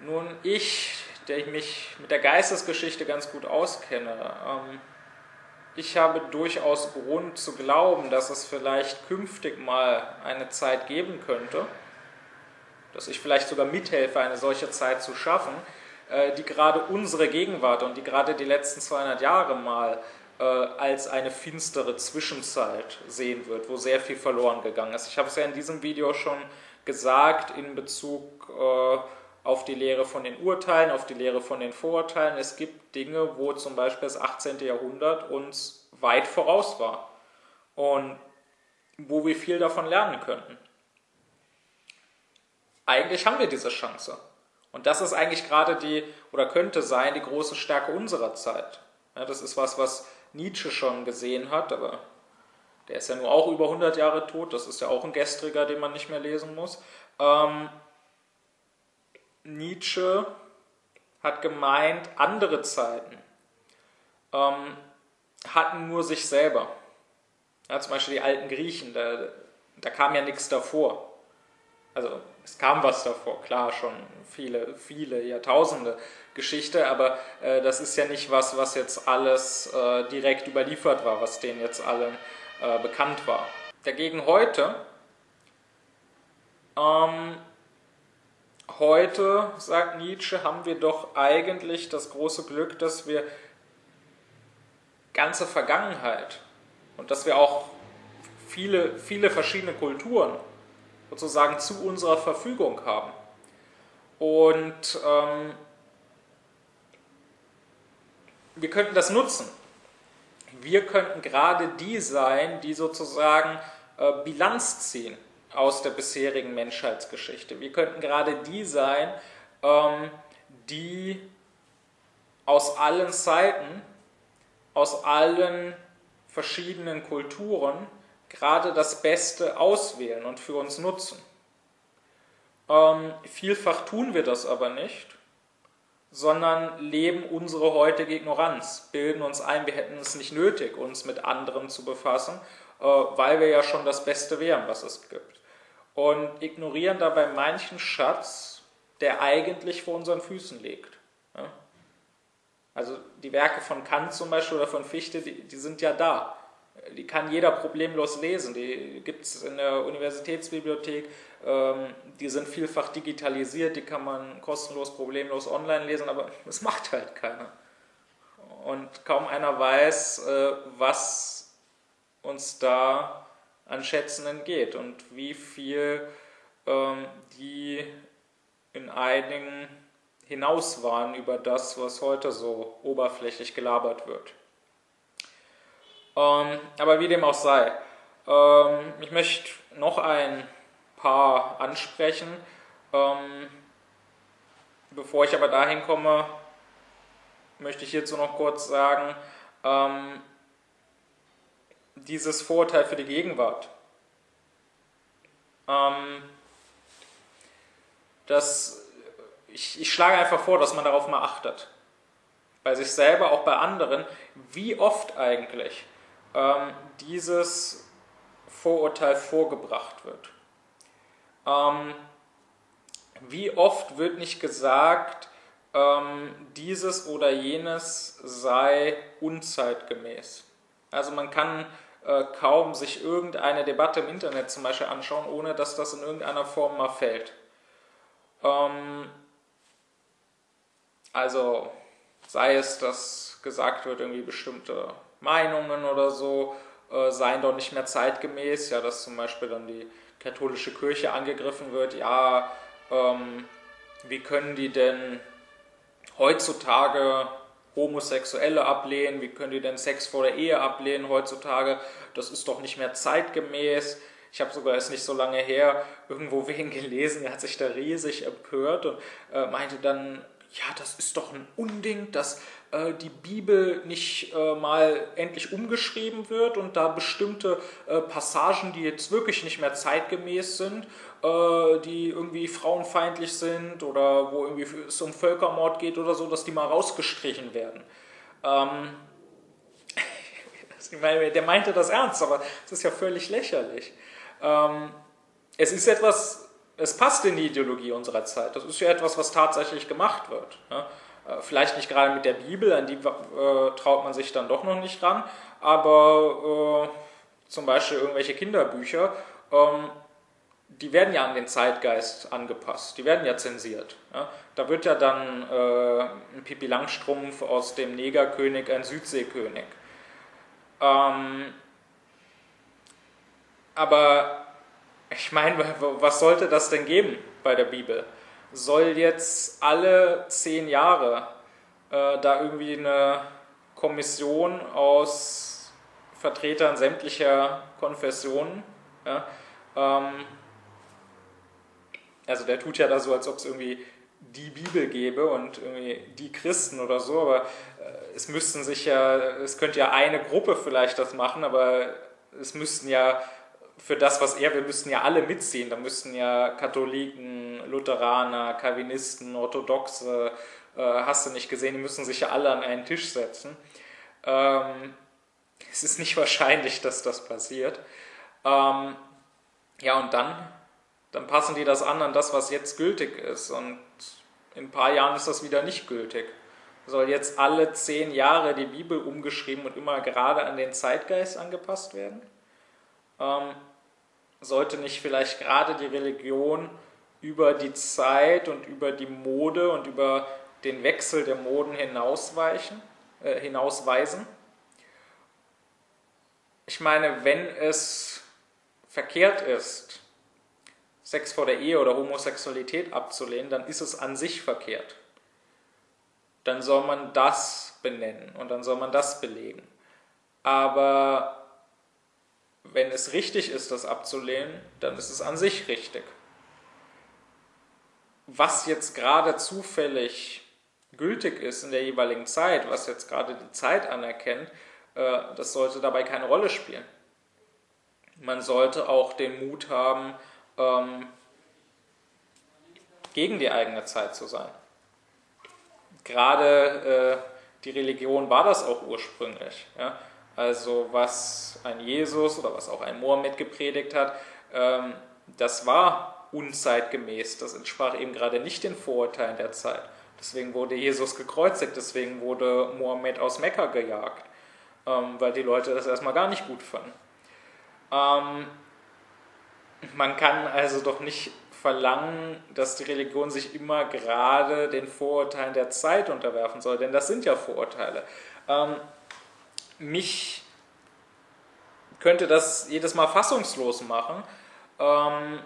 Nun, ich, der ich mich mit der Geistesgeschichte ganz gut auskenne, ich habe durchaus Grund zu glauben, dass es vielleicht künftig mal eine Zeit geben könnte, dass ich vielleicht sogar mithelfe, eine solche Zeit zu schaffen, äh, die gerade unsere Gegenwart und die gerade die letzten 200 Jahre mal äh, als eine finstere Zwischenzeit sehen wird, wo sehr viel verloren gegangen ist. Ich habe es ja in diesem Video schon gesagt in Bezug äh, auf die Lehre von den Urteilen, auf die Lehre von den Vorurteilen. Es gibt Dinge, wo zum Beispiel das 18. Jahrhundert uns weit voraus war und wo wir viel davon lernen könnten. Eigentlich haben wir diese Chance. Und das ist eigentlich gerade die, oder könnte sein, die große Stärke unserer Zeit. Ja, das ist was, was Nietzsche schon gesehen hat, aber der ist ja nur auch über 100 Jahre tot, das ist ja auch ein Gestriger, den man nicht mehr lesen muss. Ähm, Nietzsche hat gemeint, andere Zeiten ähm, hatten nur sich selber. Ja, zum Beispiel die alten Griechen, da, da kam ja nichts davor. Also es kam was davor, klar, schon viele, viele Jahrtausende Geschichte, aber äh, das ist ja nicht was, was jetzt alles äh, direkt überliefert war, was denen jetzt allen äh, bekannt war. Dagegen heute ähm, heute, sagt Nietzsche, haben wir doch eigentlich das große Glück, dass wir ganze Vergangenheit und dass wir auch viele, viele verschiedene Kulturen sozusagen zu unserer Verfügung haben. Und ähm, wir könnten das nutzen. Wir könnten gerade die sein, die sozusagen äh, Bilanz ziehen aus der bisherigen Menschheitsgeschichte. Wir könnten gerade die sein, ähm, die aus allen Zeiten, aus allen verschiedenen Kulturen gerade das Beste auswählen und für uns nutzen. Ähm, vielfach tun wir das aber nicht, sondern leben unsere heutige Ignoranz, bilden uns ein, wir hätten es nicht nötig, uns mit anderen zu befassen, äh, weil wir ja schon das Beste wären, was es gibt. Und ignorieren dabei manchen Schatz, der eigentlich vor unseren Füßen liegt. Also die Werke von Kant zum Beispiel oder von Fichte, die, die sind ja da. Die kann jeder problemlos lesen. Die gibt es in der Universitätsbibliothek. Ähm, die sind vielfach digitalisiert, die kann man kostenlos, problemlos online lesen, aber [laughs] es macht halt keiner. Und kaum einer weiß, äh, was uns da an Schätzen entgeht und wie viel ähm, die in einigen hinaus waren über das, was heute so oberflächlich gelabert wird. Ähm, aber wie dem auch sei, ähm, ich möchte noch ein paar ansprechen. Ähm, bevor ich aber dahin komme, möchte ich hierzu noch kurz sagen, ähm, dieses Vorurteil für die Gegenwart. Ähm, das ich, ich schlage einfach vor, dass man darauf mal achtet. Bei sich selber, auch bei anderen, wie oft eigentlich ähm, dieses Vorurteil vorgebracht wird. Ähm, wie oft wird nicht gesagt, ähm, dieses oder jenes sei unzeitgemäß. Also man kann äh, kaum sich irgendeine Debatte im Internet zum Beispiel anschauen, ohne dass das in irgendeiner Form mal fällt. Ähm, also sei es, dass gesagt wird, irgendwie bestimmte Meinungen oder so äh, seien doch nicht mehr zeitgemäß, ja, dass zum Beispiel dann die katholische Kirche angegriffen wird, ja, ähm, wie können die denn heutzutage Homosexuelle ablehnen, wie können die denn Sex vor der Ehe ablehnen heutzutage, das ist doch nicht mehr zeitgemäß. Ich habe sogar erst nicht so lange her irgendwo [laughs] wen gelesen, der hat sich da riesig empört und äh, meinte dann, ja, das ist doch ein Unding, dass äh, die Bibel nicht äh, mal endlich umgeschrieben wird und da bestimmte äh, Passagen, die jetzt wirklich nicht mehr zeitgemäß sind, die irgendwie frauenfeindlich sind oder wo irgendwie es um Völkermord geht oder so, dass die mal rausgestrichen werden. Ähm, [laughs] der meinte das ernst, aber es ist ja völlig lächerlich. Ähm, es ist etwas es passt in die Ideologie unserer Zeit. Das ist ja etwas, was tatsächlich gemacht wird. Ne? Vielleicht nicht gerade mit der Bibel, an die äh, traut man sich dann doch noch nicht ran, aber äh, zum Beispiel irgendwelche Kinderbücher, ähm, die werden ja an den Zeitgeist angepasst, die werden ja zensiert. Ja? Da wird ja dann äh, ein Pipi Langstrumpf aus dem Negerkönig ein Südseekönig. Ähm, aber ich meine, was sollte das denn geben bei der Bibel? Soll jetzt alle zehn Jahre äh, da irgendwie eine Kommission aus Vertretern sämtlicher Konfessionen, ja, ähm, also der tut ja da so, als ob es irgendwie die Bibel gäbe und irgendwie die Christen oder so, aber äh, es müssten sich ja, es könnte ja eine Gruppe vielleicht das machen, aber es müssten ja für das, was er will, müssten ja alle mitziehen. Da müssten ja Katholiken, Lutheraner, Calvinisten, Orthodoxe, äh, hast du nicht gesehen, die müssen sich ja alle an einen Tisch setzen. Ähm, es ist nicht [laughs] wahrscheinlich, dass das passiert. Ähm, ja, und dann, dann passen die das an an das, was jetzt gültig ist. Und in ein paar Jahren ist das wieder nicht gültig. Soll jetzt alle zehn Jahre die Bibel umgeschrieben und immer gerade an den Zeitgeist angepasst werden? Ähm, sollte nicht vielleicht gerade die Religion über die Zeit und über die Mode und über den Wechsel der Moden hinausweichen, äh, hinausweisen? Ich meine, wenn es verkehrt ist, Sex vor der Ehe oder Homosexualität abzulehnen, dann ist es an sich verkehrt. Dann soll man das benennen und dann soll man das belegen. Aber wenn es richtig ist, das abzulehnen, dann ist es an sich richtig. Was jetzt gerade zufällig gültig ist in der jeweiligen Zeit, was jetzt gerade die Zeit anerkennt, äh, das sollte dabei keine Rolle spielen. Man sollte auch den Mut haben, ähm, gegen die eigene Zeit zu sein. Gerade äh, die Religion war das auch ursprünglich. Ja? Also was ein Jesus oder was auch ein Mohammed gepredigt hat, ähm, das war unzeitgemäß. Das entsprach eben gerade nicht den Vorurteilen der Zeit. Deswegen wurde Jesus gekreuzigt, deswegen wurde Mohammed aus Mekka gejagt, ähm, weil die Leute das erstmal gar nicht gut fanden. Ähm, man kann also doch nicht verlangen, dass die Religion sich immer gerade den Vorurteilen der Zeit unterwerfen soll, denn das sind ja Vorurteile. Ähm, mich könnte das jedes Mal fassungslos machen, ähm,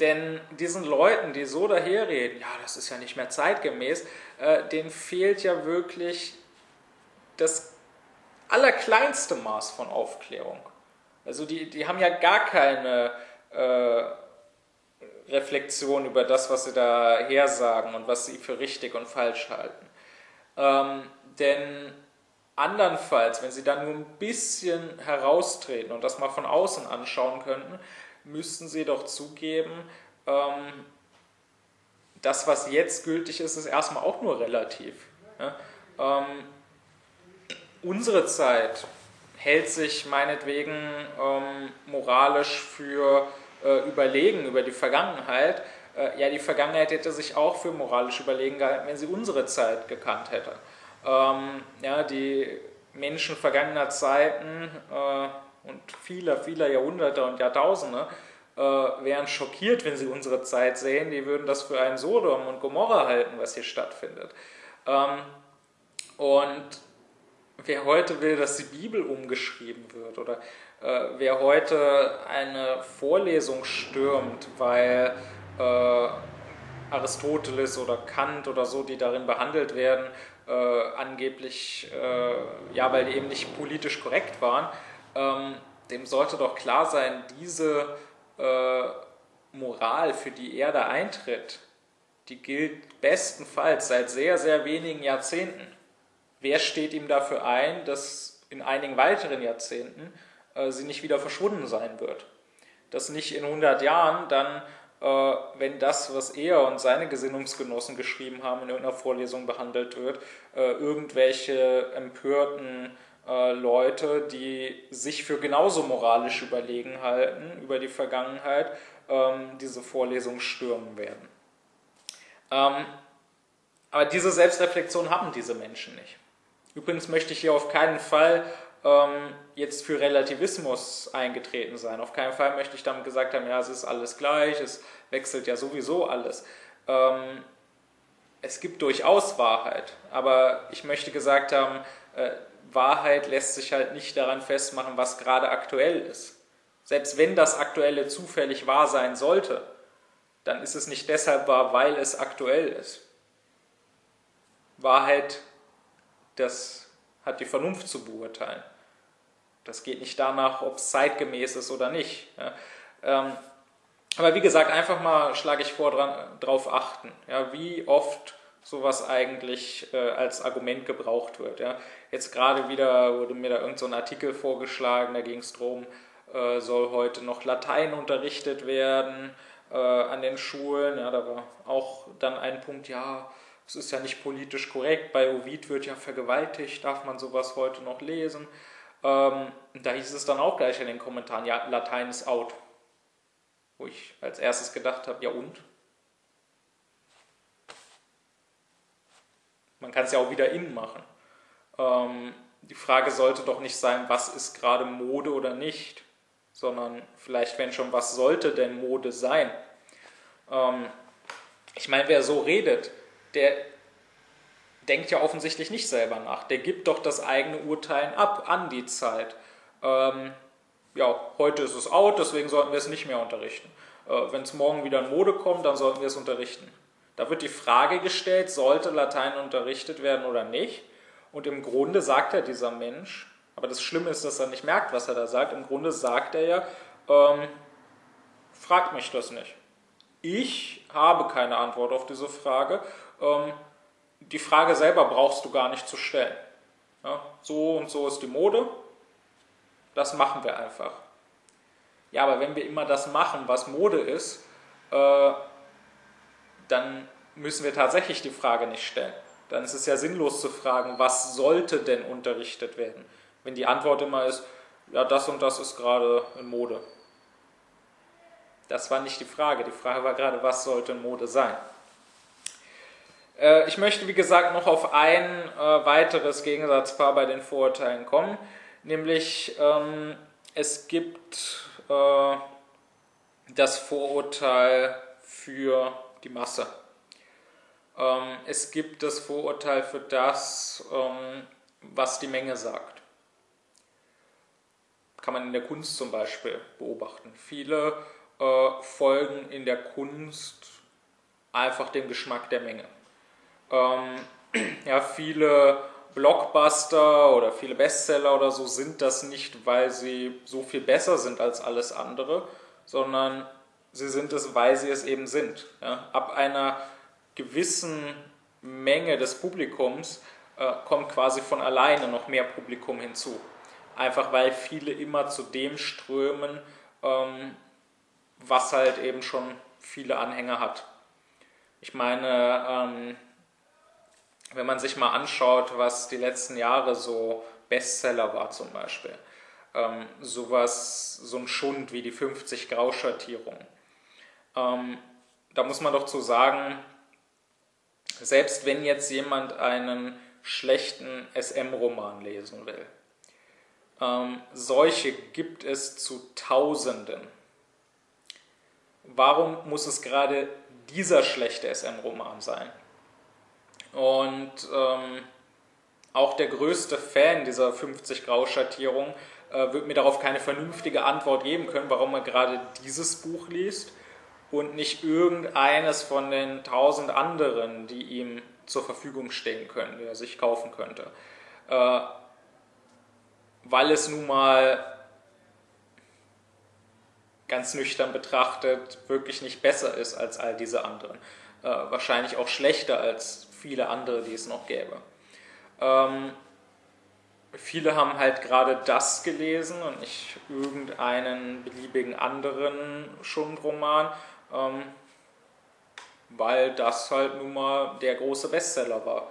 denn diesen Leuten, die so daherreden, ja, das ist ja nicht mehr zeitgemäß, äh, denen fehlt ja wirklich das allerkleinste Maß von Aufklärung. Also die, die haben ja gar keine äh, Reflexion über das, was sie da hersagen und was sie für richtig und falsch halten. Ähm, denn andernfalls, wenn sie dann nur ein bisschen heraustreten und das mal von außen anschauen könnten, müssten sie doch zugeben, ähm, das, was jetzt gültig ist, ist erstmal auch nur relativ. Ja? Ähm, unsere Zeit hält sich meinetwegen ähm, moralisch für äh, überlegen über die Vergangenheit. Äh, ja, die Vergangenheit hätte sich auch für moralisch überlegen gehalten, wenn sie unsere Zeit gekannt hätte. Ähm, ja, die Menschen vergangener Zeiten äh, und vieler, vieler Jahrhunderte und Jahrtausende äh, wären schockiert, wenn sie unsere Zeit sehen. Die würden das für ein Sodom und Gomorra halten, was hier stattfindet. Ähm, und wer heute will, dass die Bibel umgeschrieben wird oder äh, wer heute eine Vorlesung stürmt, weil äh, Aristoteles oder Kant oder so, die darin behandelt werden, äh, angeblich, äh, ja, weil die eben nicht politisch korrekt waren, ähm, dem sollte doch klar sein, diese äh, Moral, für die er da eintritt, die gilt bestenfalls seit sehr, sehr wenigen Jahrzehnten. Wer steht ihm dafür ein, dass in einigen weiteren Jahrzehnten äh, sie nicht wieder verschwunden sein wird? Dass nicht in 100 Jahren dann, äh, wenn das, was er und seine Gesinnungsgenossen geschrieben haben, in irgendeiner Vorlesung behandelt wird, äh, irgendwelche empörten äh, Leute, die sich für genauso moralisch überlegen halten über die Vergangenheit, ähm, diese Vorlesung stürmen werden. Ähm, aber diese Selbstreflexion haben diese Menschen nicht. Übrigens möchte ich hier auf keinen Fall ähm, jetzt für Relativismus eingetreten sein. Auf keinen Fall möchte ich damit gesagt haben, ja, es ist alles gleich, es wechselt ja sowieso alles. Ähm, es gibt durchaus Wahrheit, aber ich möchte gesagt haben, äh, Wahrheit lässt sich halt nicht daran festmachen, was gerade aktuell ist. Selbst wenn das Aktuelle zufällig wahr sein sollte, dann ist es nicht deshalb wahr, weil es aktuell ist. Wahrheit das hat die Vernunft zu beurteilen. Das geht nicht danach, ob es zeitgemäß ist oder nicht. Ja. Ähm, aber wie gesagt, einfach mal schlage ich vor, dran, drauf achten, ja, wie oft sowas eigentlich äh, als Argument gebraucht wird. Ja. Jetzt gerade wieder wurde mir da irgendein so Artikel vorgeschlagen, da ging es darum, äh, soll heute noch Latein unterrichtet werden äh, an den Schulen. Ja, da war auch dann ein Punkt, ja, es ist ja nicht politisch korrekt, bei Ovid wird ja vergewaltigt, darf man sowas heute noch lesen? Ähm, da hieß es dann auch gleich in den Kommentaren, ja, Latein ist out. Wo ich als erstes gedacht habe, ja und? Man kann es ja auch wieder innen machen. Ähm, die Frage sollte doch nicht sein, was ist gerade Mode oder nicht, sondern vielleicht, wenn schon, was sollte denn Mode sein? Ähm, ich meine, wer so redet, der denkt ja offensichtlich nicht selber nach. Der gibt doch das eigene Urteilen ab an die Zeit. Ähm, ja, heute ist es out, deswegen sollten wir es nicht mehr unterrichten. Äh, Wenn es morgen wieder in Mode kommt, dann sollten wir es unterrichten. Da wird die Frage gestellt, sollte Latein unterrichtet werden oder nicht? Und im Grunde sagt ja dieser Mensch, aber das Schlimme ist, dass er nicht merkt, was er da sagt. Im Grunde sagt er ja, ähm, fragt mich das nicht. Ich habe keine Antwort auf diese Frage. Ähm, die Frage selber brauchst du gar nicht zu stellen. Ja, so und so ist die Mode. Das machen wir einfach. Ja, aber wenn wir immer das machen, was Mode ist, äh, dann müssen wir tatsächlich die Frage nicht stellen. Dann ist es ja sinnlos zu fragen, was sollte denn unterrichtet werden, wenn die Antwort immer ist, ja, das und das ist gerade in Mode. Das war nicht die Frage. Die Frage war gerade, was sollte in Mode sein. Äh, ich möchte, wie gesagt, noch auf ein äh, weiteres Gegensatzpaar bei den Vorurteilen kommen, nämlich ähm, es gibt äh, das Vorurteil für die Masse. Ähm, es gibt das Vorurteil für das, ähm, was die Menge sagt. Kann man in der Kunst zum Beispiel beobachten. Viele äh, folgen in der Kunst einfach dem Geschmack der Menge. Ähm, [clears throat] ja, viele Blockbuster oder viele Bestseller oder so sind das nicht, weil sie so viel besser sind als alles andere, sondern sie sind es, weil sie es eben sind. Ja? Ab einer gewissen Menge des Publikums äh, kommt quasi von alleine noch mehr Publikum hinzu. Einfach weil viele immer zu dem strömen, ähm, was halt eben schon viele Anhänger hat. Ich meine, ähm, wenn man sich mal anschaut, was die letzten Jahre so Bestseller war zum Beispiel, ähm, sowas, so ein Schund wie die 50 Grauschattierungen. Ähm, da muss man doch zu sagen, selbst wenn jetzt jemand einen schlechten SM-Roman lesen will, ähm, solche gibt es zu Tausenden. Warum muss es gerade dieser schlechte SM-Roman sein? Und ähm, auch der größte Fan dieser 50 Grau-Schattierung äh, wird mir darauf keine vernünftige Antwort geben können, warum er gerade dieses Buch liest und nicht irgendeines von den tausend anderen, die ihm zur Verfügung stehen können, die er sich kaufen könnte. Äh, weil es nun mal ganz nüchtern betrachtet wirklich nicht besser ist als all diese anderen. Äh, wahrscheinlich auch schlechter als viele andere, die es noch gäbe. Ähm, viele haben halt gerade das gelesen und nicht irgendeinen beliebigen anderen Schundroman, ähm, weil das halt nun mal der große Bestseller war,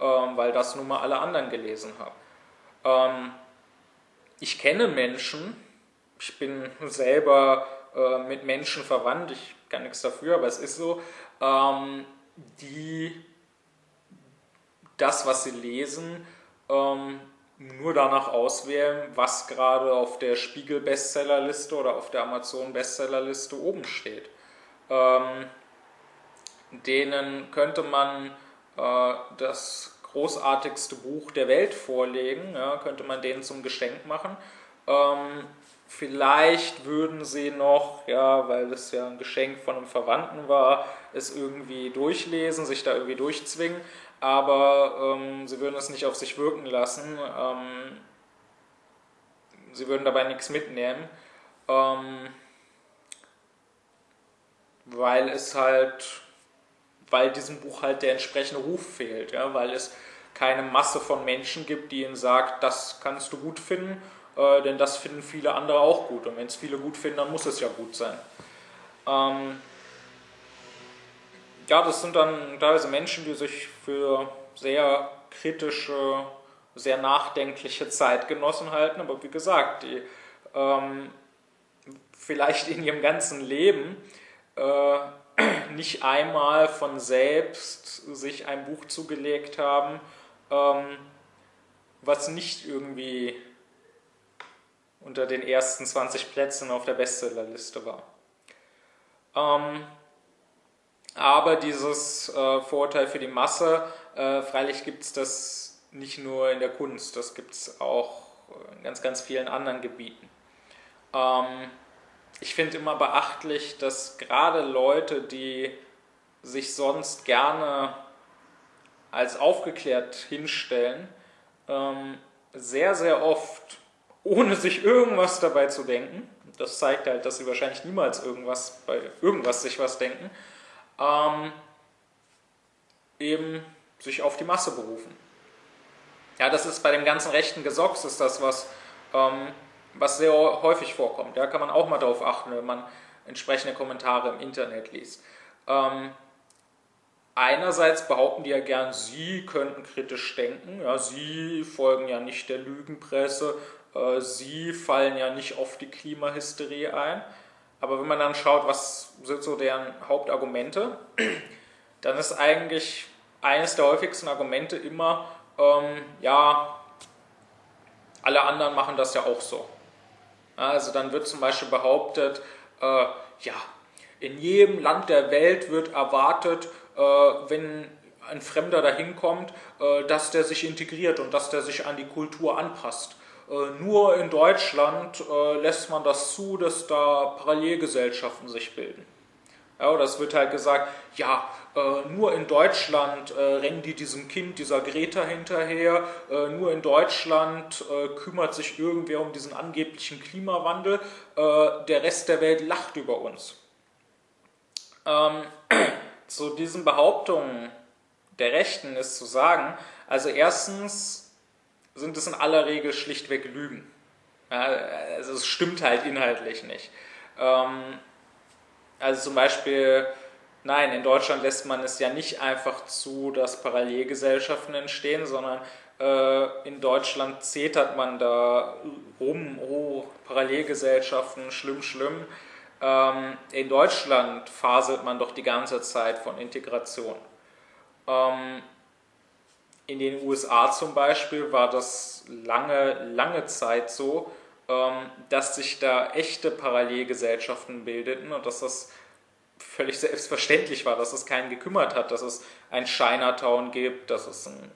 ähm, weil das nun mal alle anderen gelesen haben. Ähm, ich kenne Menschen, ich bin selber äh, mit Menschen verwandt, ich kann nichts dafür, aber es ist so, ähm, die das, was sie lesen, ähm, nur danach auswählen, was gerade auf der Spiegel-Bestsellerliste oder auf der Amazon-Bestsellerliste oben steht. Ähm, denen könnte man äh, das großartigste Buch der Welt vorlegen, ja, könnte man denen zum Geschenk machen. Ähm, vielleicht würden sie noch, ja, weil es ja ein Geschenk von einem Verwandten war, es irgendwie durchlesen, sich da irgendwie durchzwingen. Aber ähm, sie würden es nicht auf sich wirken lassen. Ähm, sie würden dabei nichts mitnehmen, ähm, weil es halt, weil diesem Buch halt der entsprechende Ruf fehlt, ja, weil es keine Masse von Menschen gibt, die ihnen sagt, das kannst du gut finden, äh, denn das finden viele andere auch gut. Und wenn es viele gut finden, dann muss es ja gut sein. Ähm, ja, das sind dann teilweise Menschen, die sich für sehr kritische, sehr nachdenkliche [laughs] Zeitgenossen halten, aber wie gesagt, die ähm, vielleicht in ihrem ganzen Leben äh, [clears throat] nicht einmal von selbst sich ein Buch zugelegt haben, ähm, was nicht irgendwie unter den ersten 20 Plätzen auf der Bestsellerliste war. Ähm, aber dieses äh, Vorurteil für die Masse, äh, freilich gibt es das nicht nur in der Kunst, das gibt es auch in ganz, ganz vielen anderen Gebieten. Ähm, ich finde immer beachtlich, dass gerade Leute, die sich sonst gerne als aufgeklärt hinstellen, ähm, sehr, sehr oft, ohne sich irgendwas dabei zu denken, das zeigt halt, dass sie wahrscheinlich niemals irgendwas bei irgendwas sich was denken, ähm, eben sich auf die Masse berufen. Ja, das ist bei dem ganzen rechten Gesocks ist das was, ähm, was sehr häufig vorkommt. Da kann man auch mal darauf achten, wenn man entsprechende Kommentare im Internet liest. Ähm, einerseits behaupten die ja gern, sie könnten kritisch denken. Ja, sie folgen ja nicht der Lügenpresse. Äh, sie fallen ja nicht auf die Klimahysterie ein. Aber wenn man dann schaut, was sind so deren Hauptargumente, [clears throat] dann ist eigentlich eines der häufigsten Argumente immer, ähm, ja, alle anderen machen das ja auch so. Also dann wird zum Beispiel behauptet, äh, ja, in jedem Land der Welt wird erwartet, äh, wenn ein Fremder dahin kommt, äh, dass der sich integriert und dass der sich an die Kultur anpasst. Äh, nur in Deutschland äh, lässt man das zu, dass da Parallelgesellschaften sich bilden. Ja, oder es wird halt gesagt, ja, äh, nur in Deutschland äh, rennen die diesem Kind, dieser Greta hinterher, äh, nur in Deutschland äh, kümmert sich irgendwer um diesen angeblichen Klimawandel, der Rest der Welt lacht über uns. Ähm, [clears throat] zu diesen Behauptungen der Rechten ist zu sagen, also erstens sind es in aller Regel schlichtweg Lügen. Ja, also es stimmt halt inhaltlich nicht. Ähm, also zum Beispiel, nein, in Deutschland lässt man es ja nicht einfach zu, dass Parallelgesellschaften entstehen, sondern äh, in Deutschland zetert man da rum, oh, Parallelgesellschaften, schlimm, schlimm. Ähm, in Deutschland faselt man doch die ganze Zeit von Integration. Ähm, in den USA zum Beispiel war das lange, lange Zeit so, ähm, dass sich da echte Parallelgesellschaften bildeten und dass das völlig selbstverständlich war, dass es keinen gekümmert hat, dass es ein Chinatown gibt, dass es ein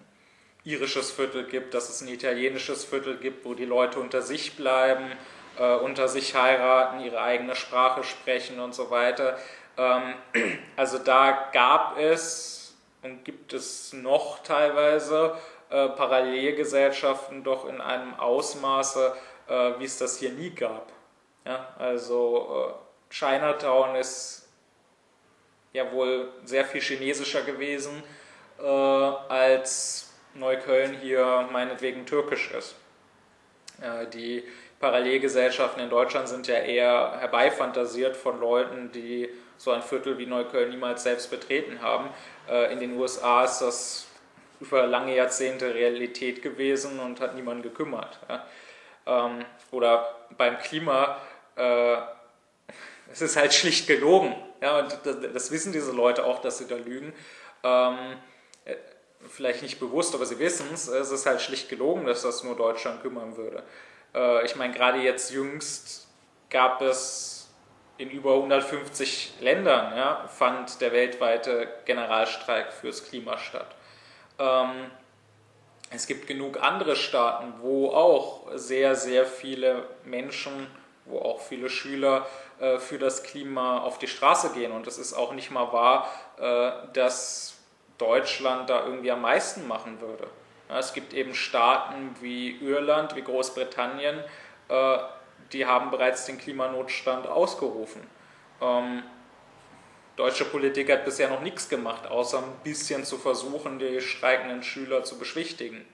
irisches Viertel gibt, dass es ein italienisches Viertel gibt, wo die Leute unter sich bleiben, äh, unter sich heiraten, ihre eigene Sprache sprechen und so weiter. Ähm, also da gab es und gibt es noch teilweise äh, Parallelgesellschaften doch in einem Ausmaße, äh, wie es das hier nie gab. Ja, also äh, Chinatown ist ja wohl sehr viel chinesischer gewesen, äh, als Neukölln hier meinetwegen türkisch ist. Äh, die Parallelgesellschaften in Deutschland sind ja eher herbeifantasiert von Leuten, die so ein Viertel wie Neukölln niemals selbst betreten haben. Äh, in den USA ist das über lange Jahrzehnte Realität gewesen und hat niemand gekümmert. Ähm, oder beim Klima, äh, [laughs] es ist halt schlicht gelogen. Und das, wissen diese Leute auch, dass sie da lügen. Ähm, äh, vielleicht nicht bewusst, aber sie wissen es. Es ist halt schlicht gelogen, dass das nur Deutschland kümmern würde. Ich meine, gerade jetzt jüngst gab es in über 150 Ländern, ja, fand der weltweite Generalstreik fürs Klima statt. Ähm, es gibt genug andere Staaten, wo auch sehr, sehr viele Menschen, wo auch viele Schüler äh, für das Klima auf die Straße gehen. Und es ist auch nicht mal wahr, äh, dass Deutschland da irgendwie am meisten machen würde. Ja, es gibt eben Staaten wie Irland, wie Großbritannien, äh, die haben bereits den Klimanotstand ausgerufen. Ähm, deutsche Politik hat bisher noch nichts gemacht, außer ein bisschen zu versuchen, die streikenden Schüler zu beschwichtigen.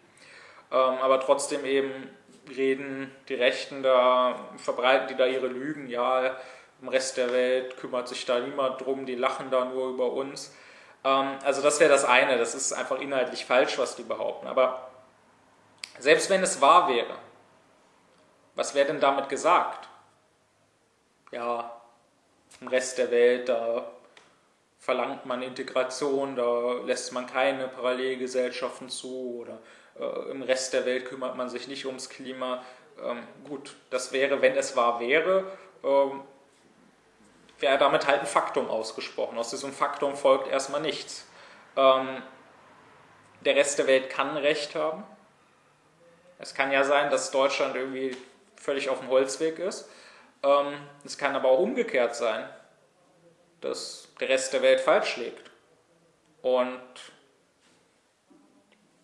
Ähm, aber trotzdem eben reden die Rechten da, verbreiten die da ihre Lügen, ja, im Rest der Welt kümmert sich da niemand drum, die lachen da nur über uns. Ähm, also das wäre das eine, das ist einfach inhaltlich falsch, was die behaupten. Aber selbst wenn es wahr wäre, was wäre denn damit gesagt? Ja, im Rest der Welt, da verlangt man Integration, da lässt man keine Parallelgesellschaften zu oder äh, im Rest der Welt kümmert man sich nicht ums Klima. Ähm, gut, das wäre, wenn es wahr wäre, ähm, wäre damit halt ein Faktum ausgesprochen. Aus diesem Faktum folgt erstmal nichts. Ähm, der Rest der Welt kann Recht haben. Es kann ja sein, dass Deutschland irgendwie völlig auf dem Holzweg ist. Ähm, es kann aber auch umgekehrt sein, dass der Rest der Welt falsch liegt. Und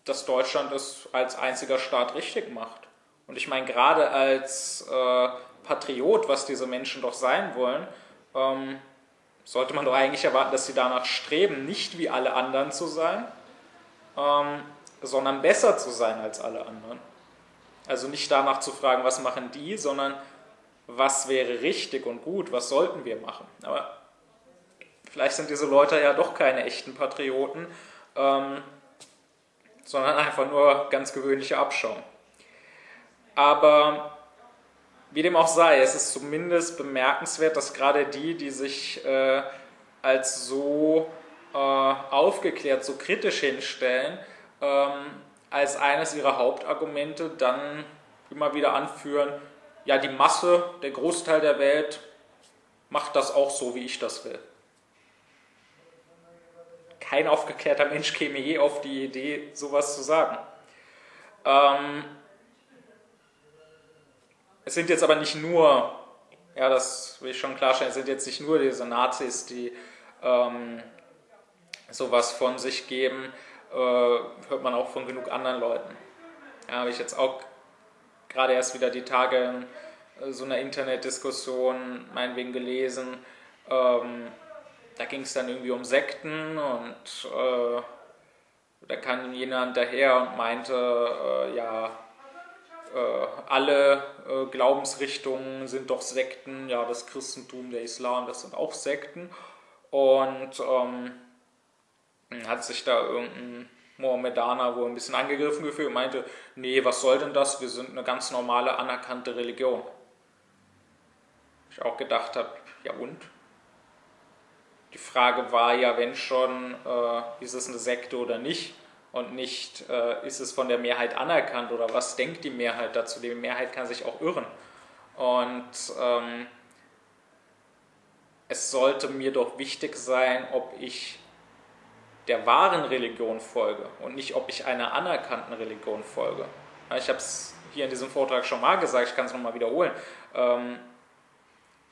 dass Deutschland es als einziger Staat richtig macht. Und ich meine, gerade als äh, Patriot, was diese Menschen doch sein wollen, ähm, sollte man doch eigentlich erwarten, dass sie danach streben, nicht wie alle anderen zu sein, ähm, sondern besser zu sein als alle anderen. Also nicht danach zu fragen, was machen die, sondern was wäre richtig und gut, was sollten wir machen. Aber vielleicht sind diese Leute ja doch keine echten Patrioten, ähm, sondern einfach nur ganz gewöhnliche Abschaum. Aber wie dem auch sei, es ist zumindest bemerkenswert, dass gerade die, die sich äh, als so äh, aufgeklärt, so kritisch hinstellen, ähm, als eines ihrer Hauptargumente dann immer wieder anführen, ja, die Masse, der Großteil der Welt macht das auch so, wie ich das will. Kein aufgeklärter Mensch käme je auf die Idee, sowas zu sagen. Ähm, es sind jetzt aber nicht nur, ja, das will ich schon klarstellen, es sind jetzt nicht nur diese Nazis, die ähm, sowas von sich geben, äh, hört man auch von genug anderen Leuten. Ja, habe ich jetzt auch gerade erst wieder die Tage in so einer Internetdiskussion meinetwegen gelesen. Ähm, da ging es dann irgendwie um Sekten und äh, da kam jemand daher und meinte, äh, ja, äh, alle äh, Glaubensrichtungen sind doch Sekten, ja, das Christentum, der Islam, das sind auch Sekten. Und ähm, hat sich da irgendein Mohammedaner wohl ein bisschen angegriffen gefühlt und meinte, nee, was soll denn das? Wir sind eine ganz normale, anerkannte Religion. Ich auch gedacht habe, ja und? Die Frage war ja, wenn schon, äh, ist es eine Sekte oder nicht? und nicht, äh, ist es von der Mehrheit anerkannt oder was denkt die Mehrheit dazu? Die Mehrheit kann sich auch irren. Und ähm, es sollte mir doch wichtig sein, ob ich der wahren Religion folge und nicht, ob ich einer anerkannten Religion folge. Ich habe es hier in diesem Vortrag schon mal gesagt, ich kann es nochmal wiederholen. Ähm,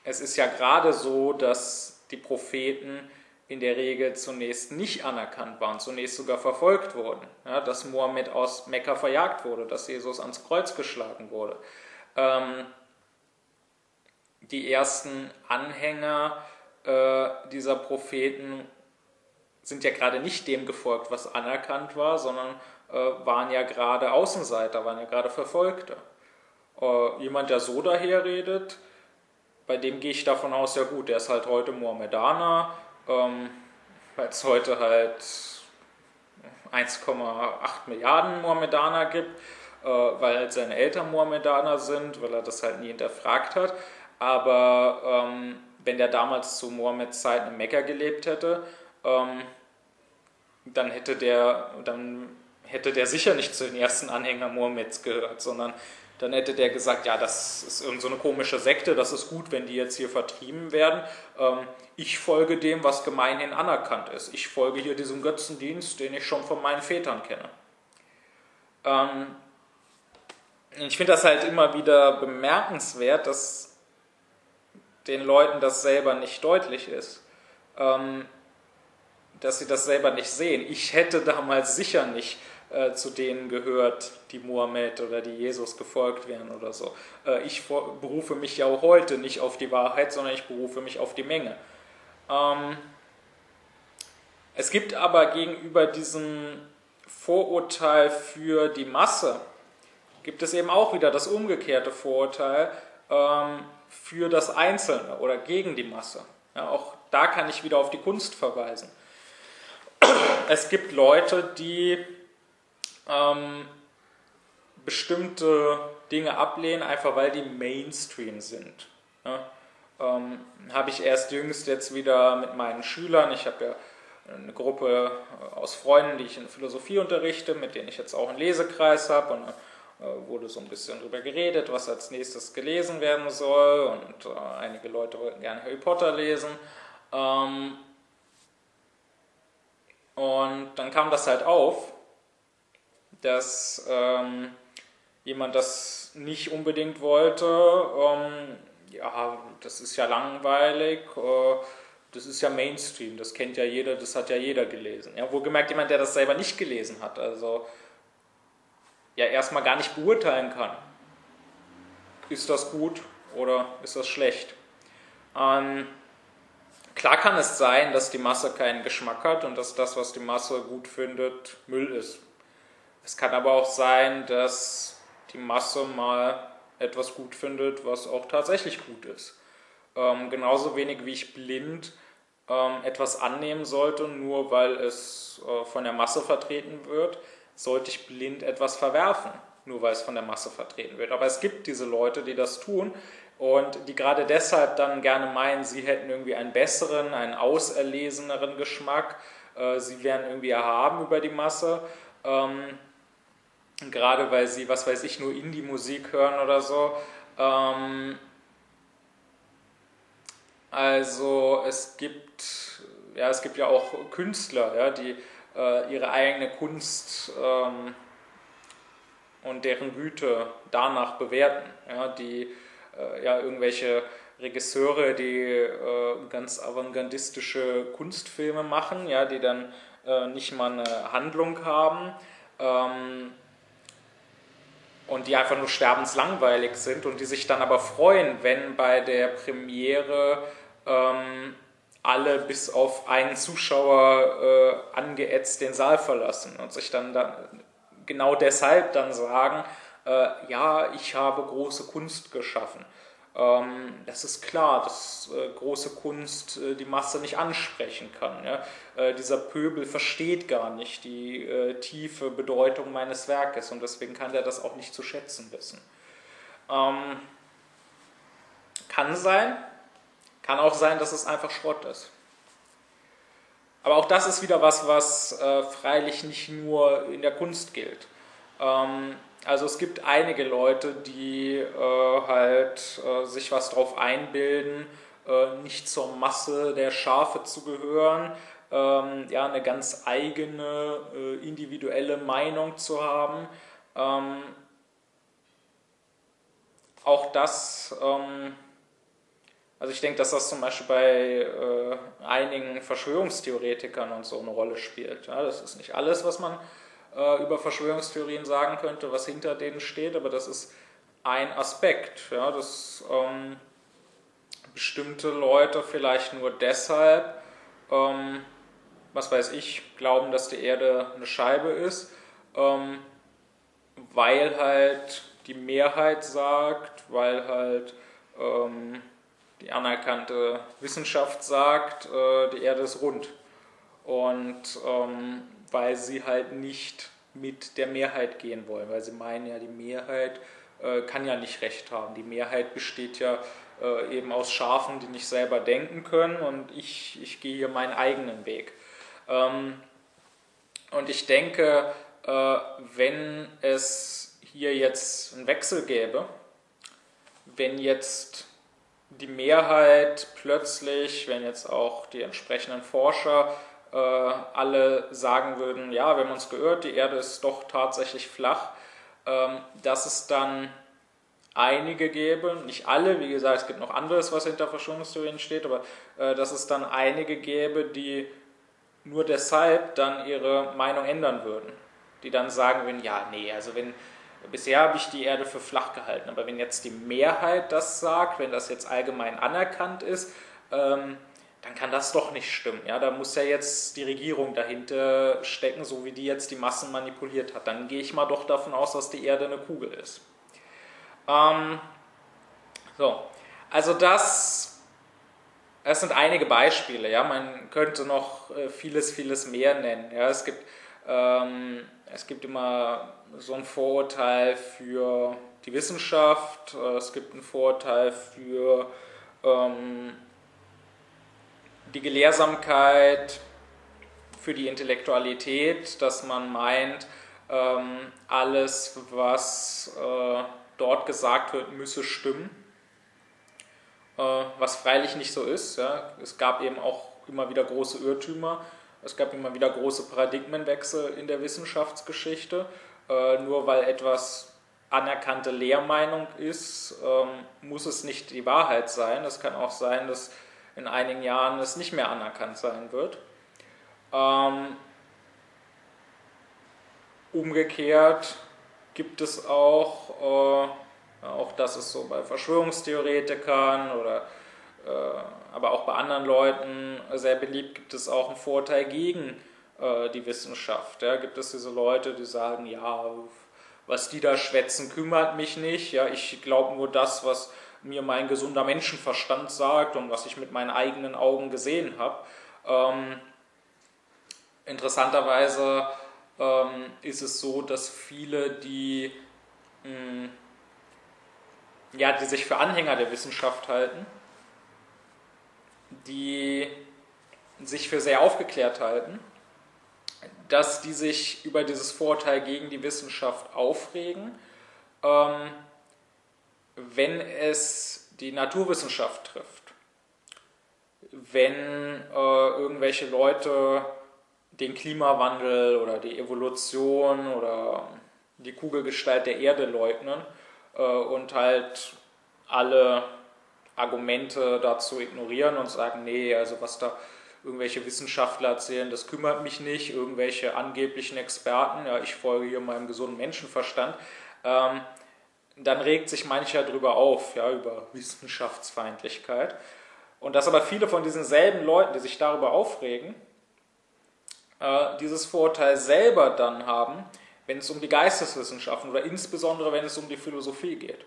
es ist ja gerade so, dass die Propheten in der Regel zunächst nicht anerkannt waren, zunächst sogar verfolgt wurden. Ja, dass Mohammed aus Mekka verjagt wurde, dass Jesus ans Kreuz geschlagen wurde. Ähm, die ersten Anhänger äh, dieser Propheten sind ja gerade nicht dem gefolgt, was anerkannt war, sondern äh, waren ja gerade Außenseiter, waren ja gerade Verfolgte. Äh, jemand, der so daherredet, bei dem gehe ich davon aus, ja gut, der ist halt heute Mohammedaner, ähm, weil es heute halt 1,8 Milliarden Mohammedaner gibt, äh, weil halt seine Eltern Mohammedaner sind, weil er das halt nie hinterfragt hat. Aber ähm, wenn der damals zu Mohammeds Zeit in Mekka gelebt hätte, ähm, dann hätte der, dann hätte der sicher nicht zu den ersten Anhängern Mohammeds gehört, sondern dann hätte der gesagt, ja, das ist irgendeine so komische Sekte, das ist gut, wenn die jetzt hier vertrieben werden. Ähm, ich folge dem, was gemeinhin anerkannt ist. Ich folge hier diesem Götzendienst, den ich schon von meinen Vätern kenne. Ähm, ich finde das halt immer wieder bemerkenswert, dass den Leuten das selber nicht deutlich ist. Ähm, dass sie das selber nicht sehen. Ich hätte damals sicher nicht äh, zu denen gehört, die Mohammed oder die Jesus gefolgt wären oder so. Äh, ich berufe mich ja heute nicht auf die Wahrheit, sondern ich berufe mich auf die Menge. Ähm, es gibt aber gegenüber diesem Vorurteil für die Masse, gibt es eben auch wieder das umgekehrte Vorurteil ähm, für das Einzelne oder gegen die Masse. Auch da kann ich wieder auf die Kunst verweisen. Es gibt Leute, die ähm, bestimmte Dinge ablehnen, einfach weil die Mainstream sind. Ja? Ähm, habe ich erst jüngst jetzt wieder mit meinen Schülern, ich habe ja eine Gruppe aus Freunden, die ich in Philosophie unterrichte, mit denen ich jetzt auch einen Lesekreis habe und äh, wurde so ein bisschen darüber geredet, was als nächstes gelesen werden soll und äh, einige Leute wollten gerne Harry Potter lesen. Ähm, und dann kam das halt auf dass ähm, jemand das nicht unbedingt wollte, ähm, ja, das ist ja langweilig, äh, das ist ja Mainstream, das kennt ja jeder, das hat ja jeder gelesen. Ja, wohlgemerkt jemand, der das selber nicht gelesen hat, also ja erstmal gar nicht beurteilen kann. Ist das gut oder ist das schlecht? Ähm, klar kann es sein, dass die Masse keinen Geschmack hat und dass das, was die Masse gut findet, Müll ist. Es kann aber auch sein, dass die Masse mal etwas gut findet, was auch tatsächlich gut ist. Ähm, genauso wenig wie ich blind ähm, etwas annehmen sollte, nur weil es äh, von der Masse vertreten wird, sollte ich blind etwas verwerfen, nur weil es von der Masse vertreten wird. Aber es gibt diese Leute, die das tun und die gerade deshalb dann gerne meinen, sie hätten irgendwie einen besseren, einen auserleseneren Geschmack, äh, sie wären irgendwie erhaben über die Masse. Ähm, gerade weil sie, was weiß ich, nur Indie-Musik hören oder so. Ähm, also es gibt, ja, es gibt ja auch Künstler, ja, die äh, ihre eigene Kunst ähm, und deren Güte danach bewerten, ja, die äh, ja irgendwelche Regisseure, die äh, ganz avantgardistische Kunstfilme machen, ja, die dann äh, nicht mal eine Handlung haben. Ähm, und die einfach nur sterbenslangweilig sind und die sich dann aber freuen, wenn bei der Premiere ähm, alle bis auf einen Zuschauer äh, angeätzt den Saal verlassen und sich dann, dann genau deshalb dann sagen, äh, ja, ich habe große Kunst geschaffen. Ähm, das ist klar, dass äh, große Kunst äh, die Masse nicht ansprechen kann. Ja? Äh, dieser Pöbel versteht gar nicht die äh, tiefe Bedeutung meines Werkes und deswegen kann er das auch nicht zu schätzen wissen. Ähm, kann sein, kann auch sein, dass es einfach Schrott ist. Aber auch das ist wieder was, was äh, freilich nicht nur in der Kunst gilt. Ähm, also es gibt einige Leute, die äh, halt äh, sich was drauf einbilden, äh, nicht zur Masse der Schafe zu gehören, ähm, ja, eine ganz eigene äh, individuelle Meinung zu haben. Ähm, auch das, ähm, also ich denke, dass das zum Beispiel bei äh, einigen Verschwörungstheoretikern und so eine Rolle spielt. Ja, das ist nicht alles, was man äh, über Verschwörungstheorien sagen könnte, was hinter denen steht, aber das ist ein Aspekt, ja, dass ähm, bestimmte Leute vielleicht nur deshalb, ähm, was weiß ich, glauben, dass die Erde eine Scheibe ist, ähm, weil halt die Mehrheit sagt, weil halt ähm, die anerkannte Wissenschaft sagt, äh, die Erde ist rund. Und ähm, weil sie halt nicht mit der Mehrheit gehen wollen, weil sie meinen ja, die Mehrheit äh, kann ja nicht recht haben. Die Mehrheit besteht ja äh, eben aus Schafen, die nicht selber denken können und ich, ich gehe hier meinen eigenen Weg. Ähm, und ich denke, äh, wenn es hier jetzt einen Wechsel gäbe, wenn jetzt die Mehrheit plötzlich, wenn jetzt auch die entsprechenden Forscher äh, alle sagen würden, ja, wir haben uns geirrt, die Erde ist doch tatsächlich flach, ähm, dass es dann einige gäbe, nicht alle, wie gesagt, es gibt noch anderes, was hinter Verschwörungstheorien steht, aber äh, dass es dann einige gäbe, die nur deshalb dann ihre Meinung ändern würden. Die dann sagen würden, ja, nee, also wenn, bisher habe ich die Erde für flach gehalten, aber wenn jetzt die Mehrheit das sagt, wenn das jetzt allgemein anerkannt ist, ähm, dann kann das doch nicht stimmen. Ja, da muss ja jetzt die Regierung dahinter stecken, so wie die jetzt die Massen manipuliert hat. Dann gehe ich mal doch davon aus, dass die Erde eine Kugel ist. Ähm, so, also das, das sind einige Beispiele. Ja, man könnte noch äh, vieles, vieles mehr nennen. Ja, es gibt, ähm, es gibt immer so ein Vorurteil für die Wissenschaft. Äh, es gibt ein Vorurteil für ähm, die Gelehrsamkeit, für die Intellektualität, dass man meint, ähm, alles, was äh, dort gesagt wird, müsse stimmen. Äh, was freilich nicht so ist. Es gab eben auch immer wieder große Irrtümer. Es gab immer wieder große Paradigmenwechsel in der Wissenschaftsgeschichte. Äh, nur weil etwas anerkannte Lehrmeinung ist, ähm, muss es nicht die Wahrheit sein. Es kann auch sein, dass in einigen Jahren es nicht mehr anerkannt sein wird. Ähm, umgekehrt gibt es auch, äh, auch das ist so bei Verschwörungstheoretikern oder äh, aber auch bei anderen Leuten sehr beliebt, gibt es auch einen Vorteil gegen äh, die Wissenschaft. Ja, gibt es diese Leute, die sagen, ja, was die da schwätzen, kümmert mich nicht. Ja, ich glaube nur das, was mir mein gesunder Menschenverstand sagt und was ich mit meinen eigenen Augen gesehen habe. Ähm, interessanterweise ähm, ist es so, dass viele, die, mh, hm, ja, die sich für Anhänger der Wissenschaft halten, die sich für sehr aufgeklärt halten, dass die sich über dieses Vorurteil gegen die Wissenschaft aufregen, ähm, wenn es die Naturwissenschaft trifft. Wenn äh, irgendwelche Leute den Klimawandel oder die Evolution oder die Kugelgestalt der Erde leugnen äh, und halt alle Argumente dazu ignorieren und sagen, nee, also was da irgendwelche Wissenschaftler erzählen, das kümmert mich nicht, irgendwelche angeblichen Experten, ja, ich folge hier meinem gesunden Menschenverstand, ähm, dann regt sich mancher darüber auf, ja, über Wissenschaftsfeindlichkeit. Und dass aber viele von diesen selben Leuten, die sich darüber aufregen, äh, dieses Vorurteil selber dann haben, wenn es um die Geisteswissenschaften oder insbesondere wenn es um die Philosophie geht.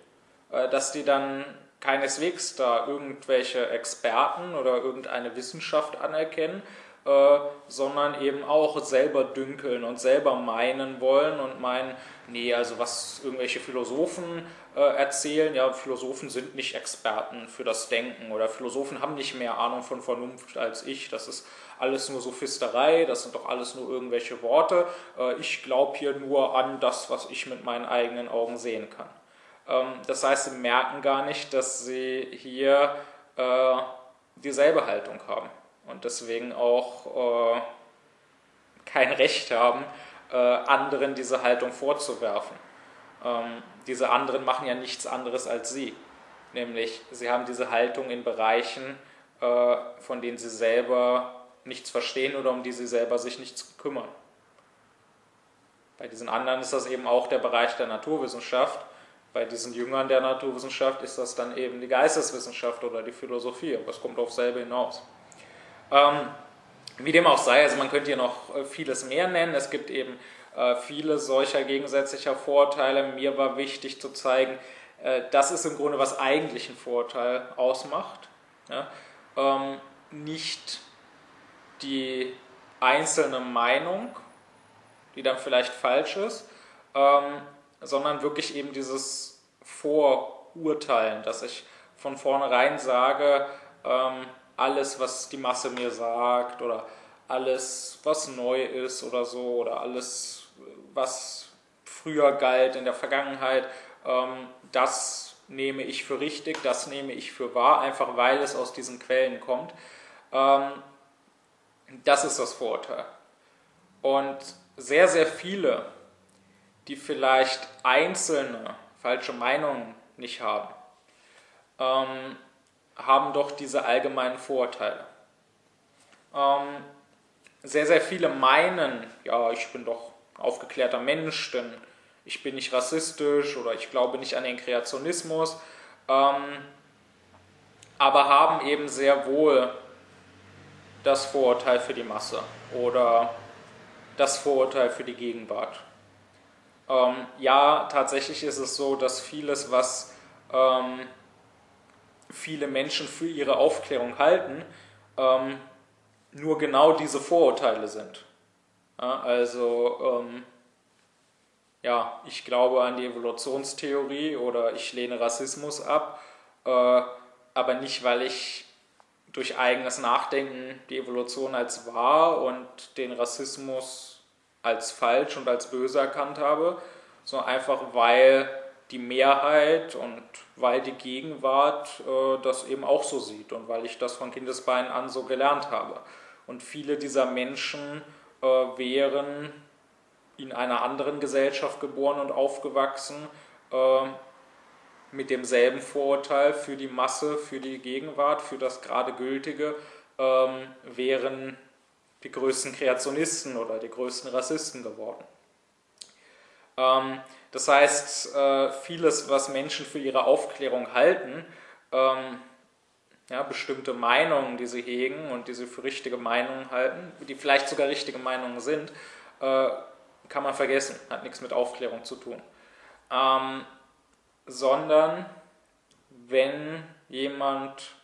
Äh, dass die dann keineswegs da irgendwelche Experten oder irgendeine Wissenschaft anerkennen, äh, sondern eben auch selber dünkeln und selber meinen wollen und meinen, nee, also was irgendwelche Philosophen äh, erzählen, ja, Philosophen sind nicht Experten für das Denken oder Philosophen haben nicht mehr Ahnung von Vernunft als ich, das ist alles nur Sophisterei, das sind doch alles nur irgendwelche Worte, äh, ich glaube hier nur an das, was ich mit meinen eigenen Augen sehen kann. Ähm, das heißt, sie merken gar nicht, dass sie hier äh, dieselbe Haltung haben und deswegen auch äh, kein Recht haben, äh, anderen diese Haltung vorzuwerfen. Ähm, diese anderen machen ja nichts anderes als sie. Nämlich, sie haben diese Haltung in Bereichen, von denen sie selber nichts verstehen oder um die sie selber sich nichts kümmern. Bei diesen anderen ist das eben auch der Bereich der Naturwissenschaft bei diesen Jüngern der Naturwissenschaft ist das dann eben die Geisteswissenschaft oder die Philosophie, aber es kommt auf selbe hinaus. Ähm, wie dem auch sei, also man könnte hier noch äh, vieles mehr nennen. Es gibt eben äh, viele solcher gegensätzlicher Vorurteile. Mir war wichtig zu zeigen, äh, das ist im Grunde, was eigentlich ein Vorurteil ausmacht. Ja? Ähm, nicht die einzelne Meinung, die dann vielleicht falsch ist, ähm, sondern wirklich eben dieses Vorurteilen, dass ich von vornherein sage, ähm, alles, was die Masse mir sagt oder alles, was neu ist oder so oder alles, was früher galt in der Vergangenheit, ähm, das nehme ich für richtig, das nehme ich für wahr, einfach weil es aus diesen Quellen kommt. Ähm, das ist das Vorurteil. Und sehr, sehr viele die vielleicht einzelne falsche Meinungen nicht haben, ähm, haben doch diese allgemeinen Vorurteile. Ähm, sehr, sehr viele meinen, ja, ich bin doch aufgeklärter Mensch, denn ich bin nicht rassistisch oder ich glaube nicht an den Kreationismus, ähm, aber haben eben sehr wohl das Vorurteil für die Masse oder das Vorurteil für die Gegenwart. Ähm, ja, tatsächlich ist es so, dass vieles, was ähm, viele Menschen für ihre Aufklärung halten, ähm, nur genau diese Vorurteile sind. Ja, also, ähm, ja, ich glaube an die Evolutionstheorie oder ich lehne Rassismus ab, äh, aber nicht, weil ich durch eigenes Nachdenken die Evolution als wahr und den Rassismus als falsch und als böse erkannt habe, sondern einfach weil die Mehrheit und weil die Gegenwart äh, das eben auch so sieht und weil ich das von Kindesbeinen an so gelernt habe. Und viele dieser Menschen äh, wären in einer anderen Gesellschaft geboren und aufgewachsen, äh, mit demselben Vorurteil für die Masse, für die Gegenwart, für das gerade Gültige, ähm, wären die größten Kreationisten oder die größten Rassisten geworden. Ähm, das heißt, äh, vieles, was Menschen für ihre Aufklärung halten, ähm, ja, bestimmte Meinungen, die sie hegen und die sie für richtige Meinungen halten, die vielleicht sogar richtige Meinungen sind, äh, kann man vergessen, hat nichts mit Aufklärung zu tun. Ähm, sondern wenn jemand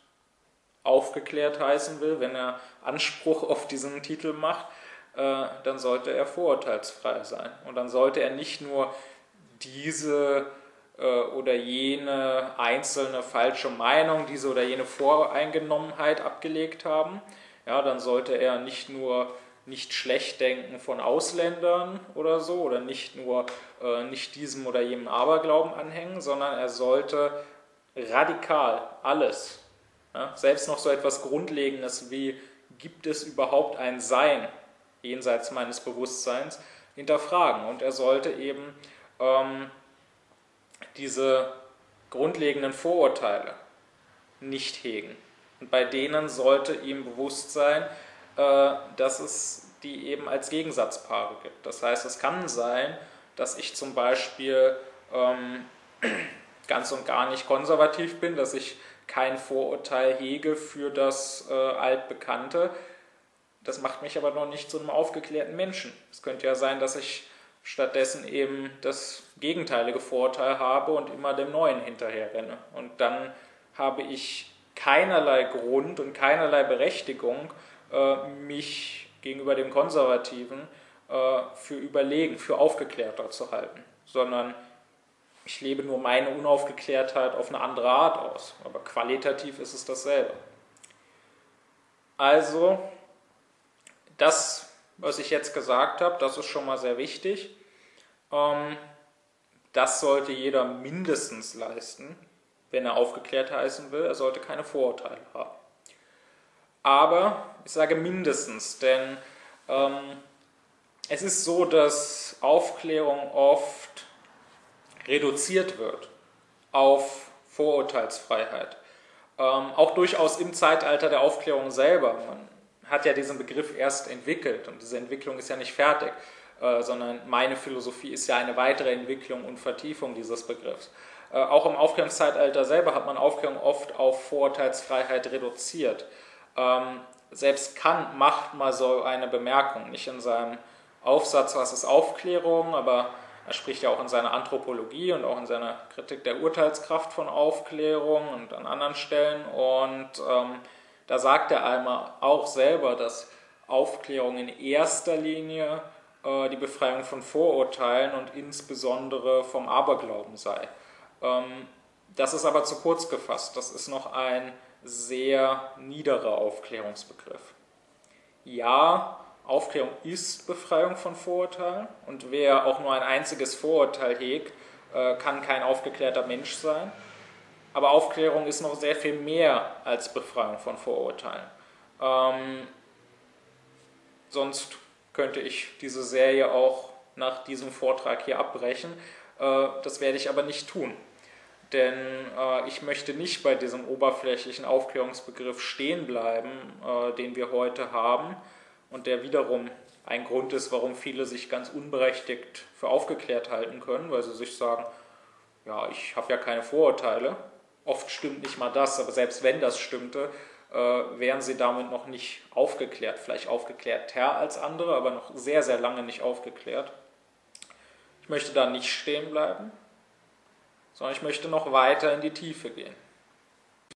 aufgeklärt heißen will, wenn er Anspruch auf diesen Titel macht, äh, dann sollte er vorurteilsfrei sein. Und dann sollte er nicht nur diese äh, oder jene einzelne falsche Meinung, diese oder jene Voreingenommenheit abgelegt haben. Ja, dann sollte er nicht nur nicht schlecht denken von Ausländern oder so oder nicht nur äh, nicht diesem oder jenem Aberglauben anhängen, sondern er sollte radikal alles, ja, selbst noch so etwas Grundlegendes wie gibt es überhaupt ein Sein jenseits meines Bewusstseins hinterfragen und er sollte eben ähm, diese grundlegenden Vorurteile nicht hegen. Und bei denen sollte ihm bewusst sein, äh, dass es die eben als Gegensatzpaare gibt. Das heißt, es kann sein, dass ich zum Beispiel ähm, [clears throat] ganz und gar nicht konservativ bin, dass ich kein Vorurteil hege für das äh, Altbekannte. Das macht mich aber noch nicht zu einem aufgeklärten Menschen. Es könnte ja sein, dass ich stattdessen eben das gegenteilige Vorurteil habe und immer dem Neuen hinterher renne. Und dann habe ich keinerlei Grund und keinerlei Berechtigung, äh, mich gegenüber dem Konservativen äh, für überlegen, für aufgeklärter zu halten, sondern ich lebe nur meine Unaufgeklärtheit auf eine andere Art aus. Aber qualitativ ist es dasselbe. Also, das, was ich jetzt gesagt habe, das ist schon mal sehr wichtig. Ähm, das sollte jeder mindestens leisten, wenn er aufgeklärt heißen will. Er sollte keine Vorurteile haben. Aber ich sage mindestens, denn ähm, es ist so, dass Aufklärung oft reduziert wird auf Vorurteilsfreiheit. Ähm, auch durchaus im Zeitalter der Aufklärung selber. Man hat ja diesen Begriff erst entwickelt und diese Entwicklung ist ja nicht fertig, äh, sondern meine Philosophie ist ja eine weitere Entwicklung und Vertiefung dieses Begriffs. Äh, auch im Aufklärungszeitalter selber hat man Aufklärung oft auf Vorurteilsfreiheit reduziert. Ähm, selbst Kant macht mal so eine Bemerkung, nicht in seinem Aufsatz, was ist Aufklärung, aber er spricht ja auch in seiner Anthropologie und auch in seiner Kritik der Urteilskraft von Aufklärung und an anderen Stellen. Und ähm, da sagt er einmal auch selber, dass Aufklärung in erster Linie äh, die Befreiung von Vorurteilen und insbesondere vom Aberglauben sei. Ähm, das ist aber zu kurz gefasst. Das ist noch ein sehr niederer Aufklärungsbegriff. Ja, Aufklärung ist Befreiung von Vorurteilen und wer auch nur ein einziges Vorurteil hegt, äh, kann kein aufgeklärter Mensch sein. Aber Aufklärung ist noch sehr viel mehr als Befreiung von Vorurteilen. Ähm, sonst könnte ich diese Serie auch nach diesem Vortrag hier abbrechen. Äh, das werde ich aber nicht tun denn äh, ich möchte nicht bei diesem oberflächlichen Aufklärungsbegriff stehen bleiben, äh, den wir heute haben und der wiederum ein Grund ist, warum viele sich ganz unberechtigt für aufgeklärt halten können, weil sie sich sagen, ja, ich habe ja keine Vorurteile. Oft stimmt nicht mal das, aber selbst wenn das stimmte, äh, wären sie damit noch nicht aufgeklärt. Vielleicht aufgeklärter als andere, aber noch sehr, sehr lange nicht aufgeklärt. Ich möchte da nicht stehen bleiben sondern ich möchte noch weiter in die Tiefe gehen.